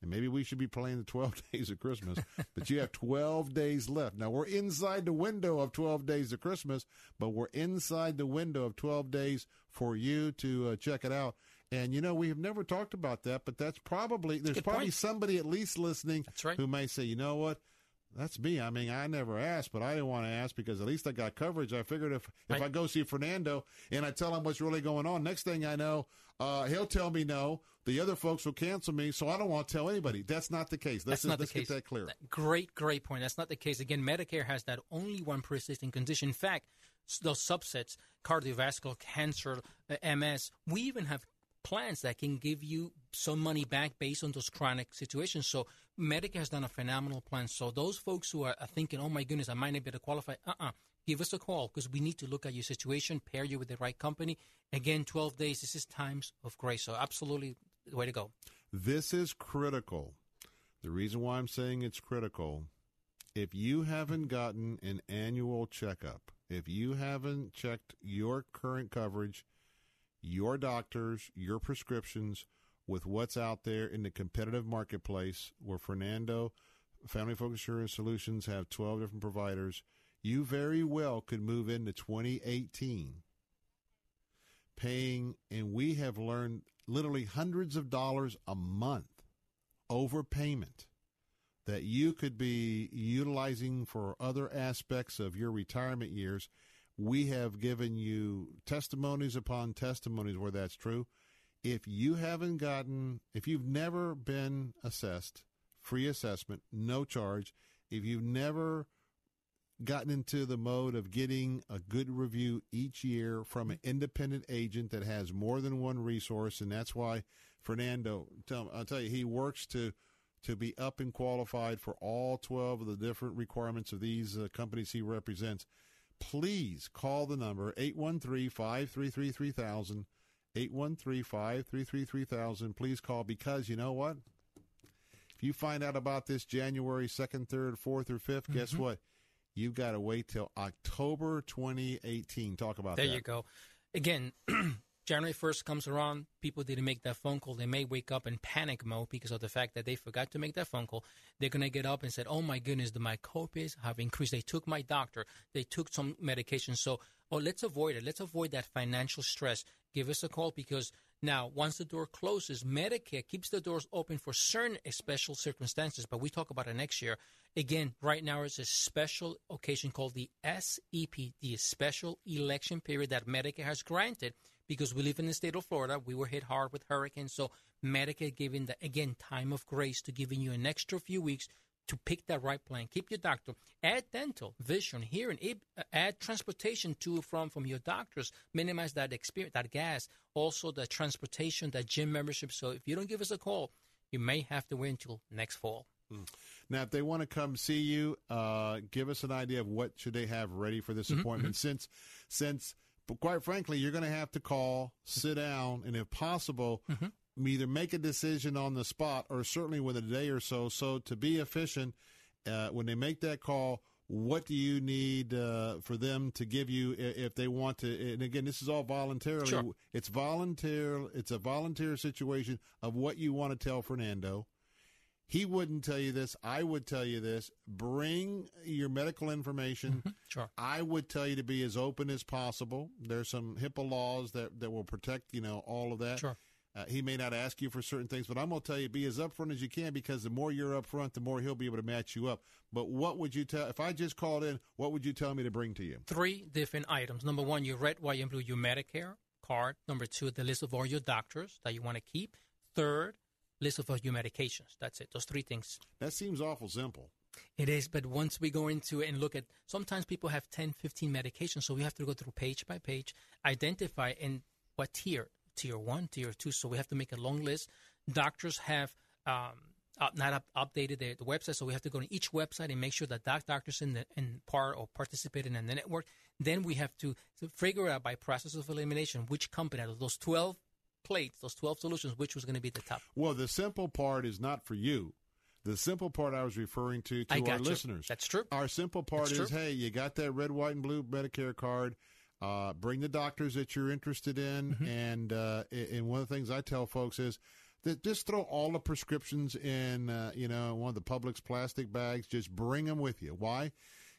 and maybe we should be playing the 12 days of Christmas, but you have 12 days left. Now, we're inside the window of 12 days of Christmas, but we're inside the window of 12 days for you to uh, check it out. And, you know, we have never talked about that, but that's probably, there's probably point. somebody at least listening right. who may say, you know what? That's me. I mean, I never asked, but I didn't want to ask because at least I got coverage. I figured if if I go see Fernando and I tell him what's really going on, next thing I know, uh, he'll tell me no. The other folks will cancel me, so I don't want to tell anybody. That's not the case. Let's, That's not the let's case. get that clear. Great, great point. That's not the case. Again, Medicare has that only one pre-existing condition. In fact, those subsets, cardiovascular, cancer, uh, MS, we even have plans that can give you some money back based on those chronic situations. So Medicare has done a phenomenal plan. So those folks who are, are thinking, oh my goodness, I might not be able to qualify, uh-uh. Give us a call because we need to look at your situation, pair you with the right company. Again, 12 days, this is times of grace. So absolutely the way to go. This is critical. The reason why I'm saying it's critical, if you haven't gotten an annual checkup, if you haven't checked your current coverage, your doctors, your prescriptions with what's out there in the competitive marketplace where Fernando Family Focus Insurance Solutions have 12 different providers, you very well could move into 2018 paying, and we have learned literally hundreds of dollars a month overpayment that you could be utilizing for other aspects of your retirement years. We have given you testimonies upon testimonies where that's true. If you haven't gotten, if you've never been assessed, free assessment, no charge, if you've never gotten into the mode of getting a good review each year from an independent agent that has more than one resource, and that's why Fernando, tell, I'll tell you, he works to to be up and qualified for all 12 of the different requirements of these uh, companies he represents. Please call the number 813-533-3000, 813-533-3000. Please call because you know what? If you find out about this January 2nd, 3rd, 4th, or 5th, guess mm-hmm. what? You've got to wait till October 2018. Talk about There that. There you go. Again, January 1st comes around, people didn't make that phone call. They may wake up in panic mode because of the fact that they forgot to make that phone call. They're going to get up and say, oh my goodness, the, my copays have increased. They took my doctor. They took some medication. So, oh, let's avoid it. Let's avoid that financial stress. Give us a call because Now, once the door closes, Medicare keeps the doors open for certain special circumstances, but we talk about it next year. Again, right now it's a special occasion called the SEP, the Special Election Period that Medicare has granted because we live in the state of Florida. We were hit hard with hurricanes, so Medicare giving the again time of grace to giving you an extra few weeks to pick that right plan. Keep your doctor. Add dental, vision, hearing. Add transportation to from from your doctors. Minimize that experience, that gas. Also the transportation, that gym membership. So if you don't give us a call, you may have to wait until next fall. Mm. Now, if they want to come see you, uh, give us an idea of what should they have ready for this Mhm, appointment. Since, since, but quite frankly, you're going to have to call, sit down, and if possible, either make a decision on the spot or certainly within a day or so. So to be efficient, uh, when they make that call, what do you need uh, for them to give you if they want to? And again, this is all voluntarily. Sure. It's volunteer. It's a volunteer situation of what you want to tell Fernando. He wouldn't tell you this. I would tell you this. Bring your medical information. Mm-hmm. Sure. I would tell you to be as open as possible. There's some HIPAA laws that, that will protect, you know, all of that. Sure. Uh, he may not ask you for certain things, but I'm going to tell you be as upfront as you can because the more you're upfront, the more he'll be able to match you up. But what would you tell, if I just called in, what would you tell me to bring to you? Three different items. Number one, your red, white, and blue, your Medicare card. Number two, the list of all your doctors that you want to keep. Third, list of all your medications. That's it. Those three things. That seems awful simple. It is, but once we go into it and look at, sometimes people have 10, 15 medications, so we have to go through page by page, identify in what tier, tier one, tier two. So we have to make a long list. Doctors have um, up, not up, updated the, the website, so we have to go to each website and make sure that doc doctors in the in part or participating in the network. Then we have to, to figure out by process of elimination which company out of those twelve plates, those twelve solutions, which was going to be the top. Well, the simple part is not for you. The simple part I was referring to to our you. listeners. That's true. Our simple part That's is, true. hey, you got that red, white, and blue Medicare card. Uh, bring the doctors that you're interested in, Mm-hmm. and uh, and one of the things I tell folks is that just throw all the prescriptions in, uh, you know, one of the Publix plastic bags. Just bring them with you. Why?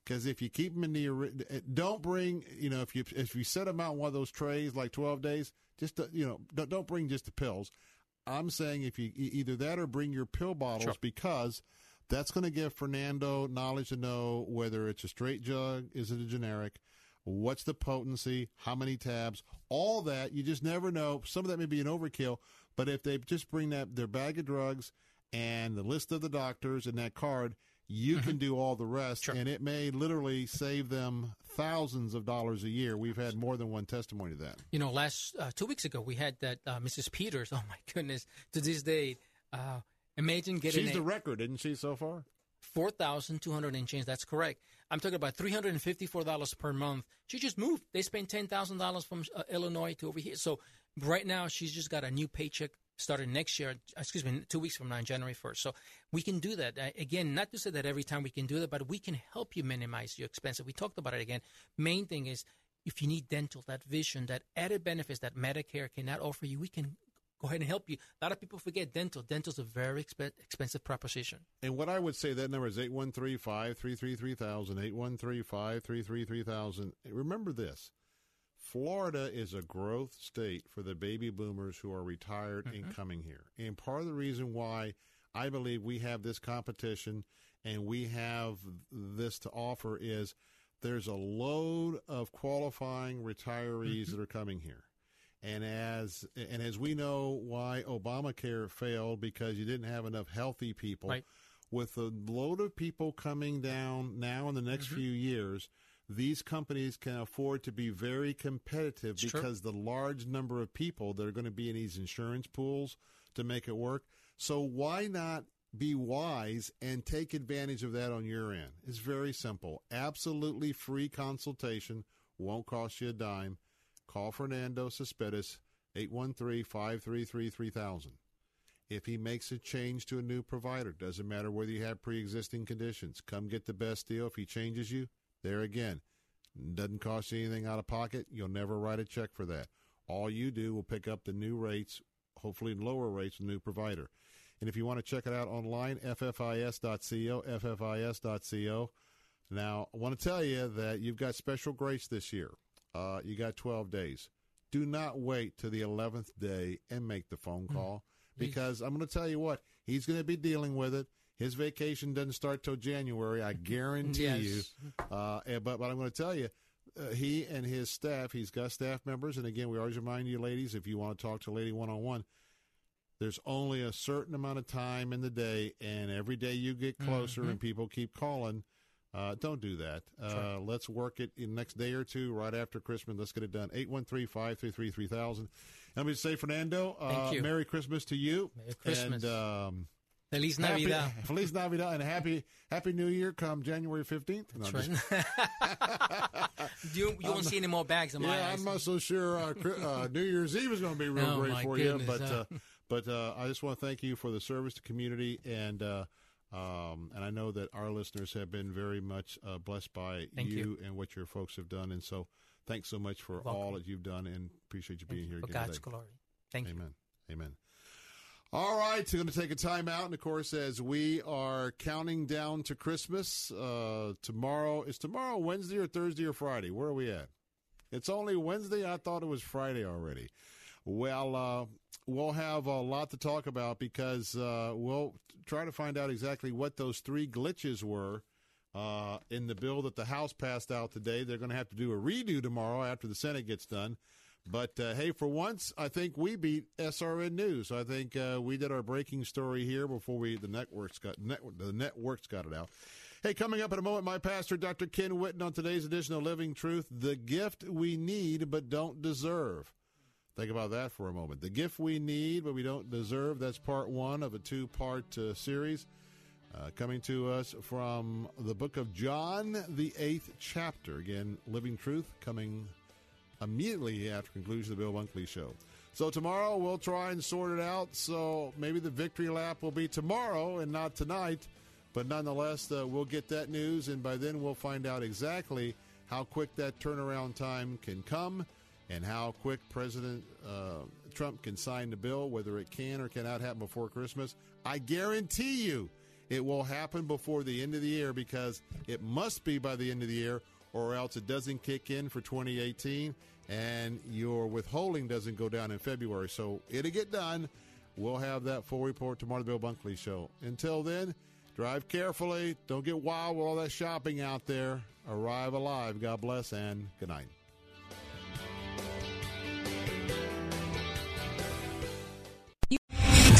Because if you keep them in the, uh, don't bring, you know, if you if you set them out in one of those trays like 12 days, just uh, you know, don't, don't bring just the pills. I'm saying if you either that or bring your pill bottles Sure. because that's going to give Fernando knowledge to know whether it's a straight jug, is it a generic, what's the potency, how many tabs, all that. You just never know. Some of that may be an overkill, but if they just bring that their bag of drugs and the list of the doctors and that card, you Mm-hmm. can do all the rest, and it may literally save them thousands of dollars a year. We've had more than one testimony to that. You know, last uh, two weeks ago we had that uh, Mrs. Peters. Oh my goodness! To this day, uh, imagine getting She's a the record, isn't she, so far? Four thousand two hundred and change. That's correct. I'm talking about three hundred and fifty-four dollars per month. She just moved. They spent ten thousand dollars from uh, Illinois to over here. So right now she's just got a new paycheck starting next year. Excuse me, two weeks from now, January first. So we can do that uh, again. Not to say that every time we can do that, but we can help you minimize your expenses. We talked about it again. Main thing is if you need dental, that vision, that added benefits that Medicare cannot offer you, we can go ahead and help you. A lot of people forget dental. Dental's a very expe- expensive proposition. And what I would say that number is 813-533-3000, 813-533-3000. Remember this. Florida is a growth state for the baby boomers who are retired and mm-hmm. coming here. And part of the reason why I believe we have this competition and we have this to offer is there's a load of qualifying retirees mm-hmm. that are coming here. And as and as we know why Obamacare failed because you didn't have enough healthy people. Right. With the load of people coming down now in the next mm-hmm. few years, these companies can afford to be very competitive It's true. because the large number of people that are going to be in these insurance pools to make it work. So why not be wise and take advantage of that on your end? It's very simple. Absolutely free consultation. Won't cost you a dime. Call Fernando Cespedes, 813-533-3000. If he makes a change to a new provider, doesn't matter whether you have pre-existing conditions, come get the best deal. If he changes you, there again, doesn't cost you anything out of pocket. You'll never write a check for that. All you do will pick up the new rates, hopefully lower rates, with the new provider. And if you want to check it out online, ffis.co, ffis.co. Now, I want to tell you that you've got special grace this year. Uh, you got 12 days. do not wait to the 11th day and make the phone Hmm. call because I'm going to tell you what, he's going to be dealing with it. His vacation doesn't start till January, I guarantee Yes. you. Uh, but, but I'm going to tell you, uh, he and his staff, he's got staff members. And again, we always remind you, ladies, if you want to talk to a lady one on one, there's only a certain amount of time in the day, and every day you get closer Mhm. and people keep calling. Uh, don't do that. Uh, let's work it in the next day or two, right after Christmas. Let's get it done. 813 533 3000. Let me say, Fernando, uh. Merry Christmas to you. Merry Christmas. And, um, Feliz happy- Navidad. Feliz Navidad and happy Happy New Year come January 15th. No, That's I'm just- you you won't see any more bags in my yeah. I'm not so sure uh, uh, New Year's Eve is going to be real Oh, great for goodness, you, but uh. but uh, I just want to thank you for the service to community and. Um, and I know that our listeners have been very much uh, blessed by Thank you. and what your folks have done. And so, thanks so much for Welcome. all that you've done, and appreciate you being here For again God's today. glory. Thank you. Amen. Amen. All right, so going to take a time out, and of course, as we are counting down to Christmas, uh, tomorrow is tomorrow Wednesday or Thursday or Friday. Where are we at? It's only Wednesday. I thought it was Friday already. Well, uh, we'll have a lot to talk about because uh, we'll try to find out exactly what those three glitches were uh, in the bill that the House passed out today. They're going to have to do a redo tomorrow after the Senate gets done. But uh, hey, for once, I think we beat SRN News. I think uh, we did our breaking story here before we the networks got the networks got it out. Hey, coming up in a moment, my pastor, Dr. Ken Whitten, on today's edition of Living Truth: the gift we need but don't deserve. Think about that for a moment. The gift we need but we don't deserve. That's part one of a two-part uh, series. Uh, coming to us from the book of John, the eighth chapter. Again, Living Truth coming immediately after conclusion of the Bill Bunkley Show. So tomorrow we'll try and sort it out. So maybe the victory lap will be tomorrow and not tonight. But nonetheless, uh, we'll get that news, and by then we'll find out exactly how quick that turnaround time can come and how quick President uh, Trump can sign the bill, whether it can or cannot happen before Christmas. I guarantee you it will happen before the end of the year because it must be by the end of the year or else it doesn't kick in for 2018 and your withholding doesn't go down in February. So it'll get done. We'll have that full report tomorrow, the Bill Bunkley Show. Until then, drive carefully. Don't get wild with all that shopping out there. Arrive alive. God bless and good night.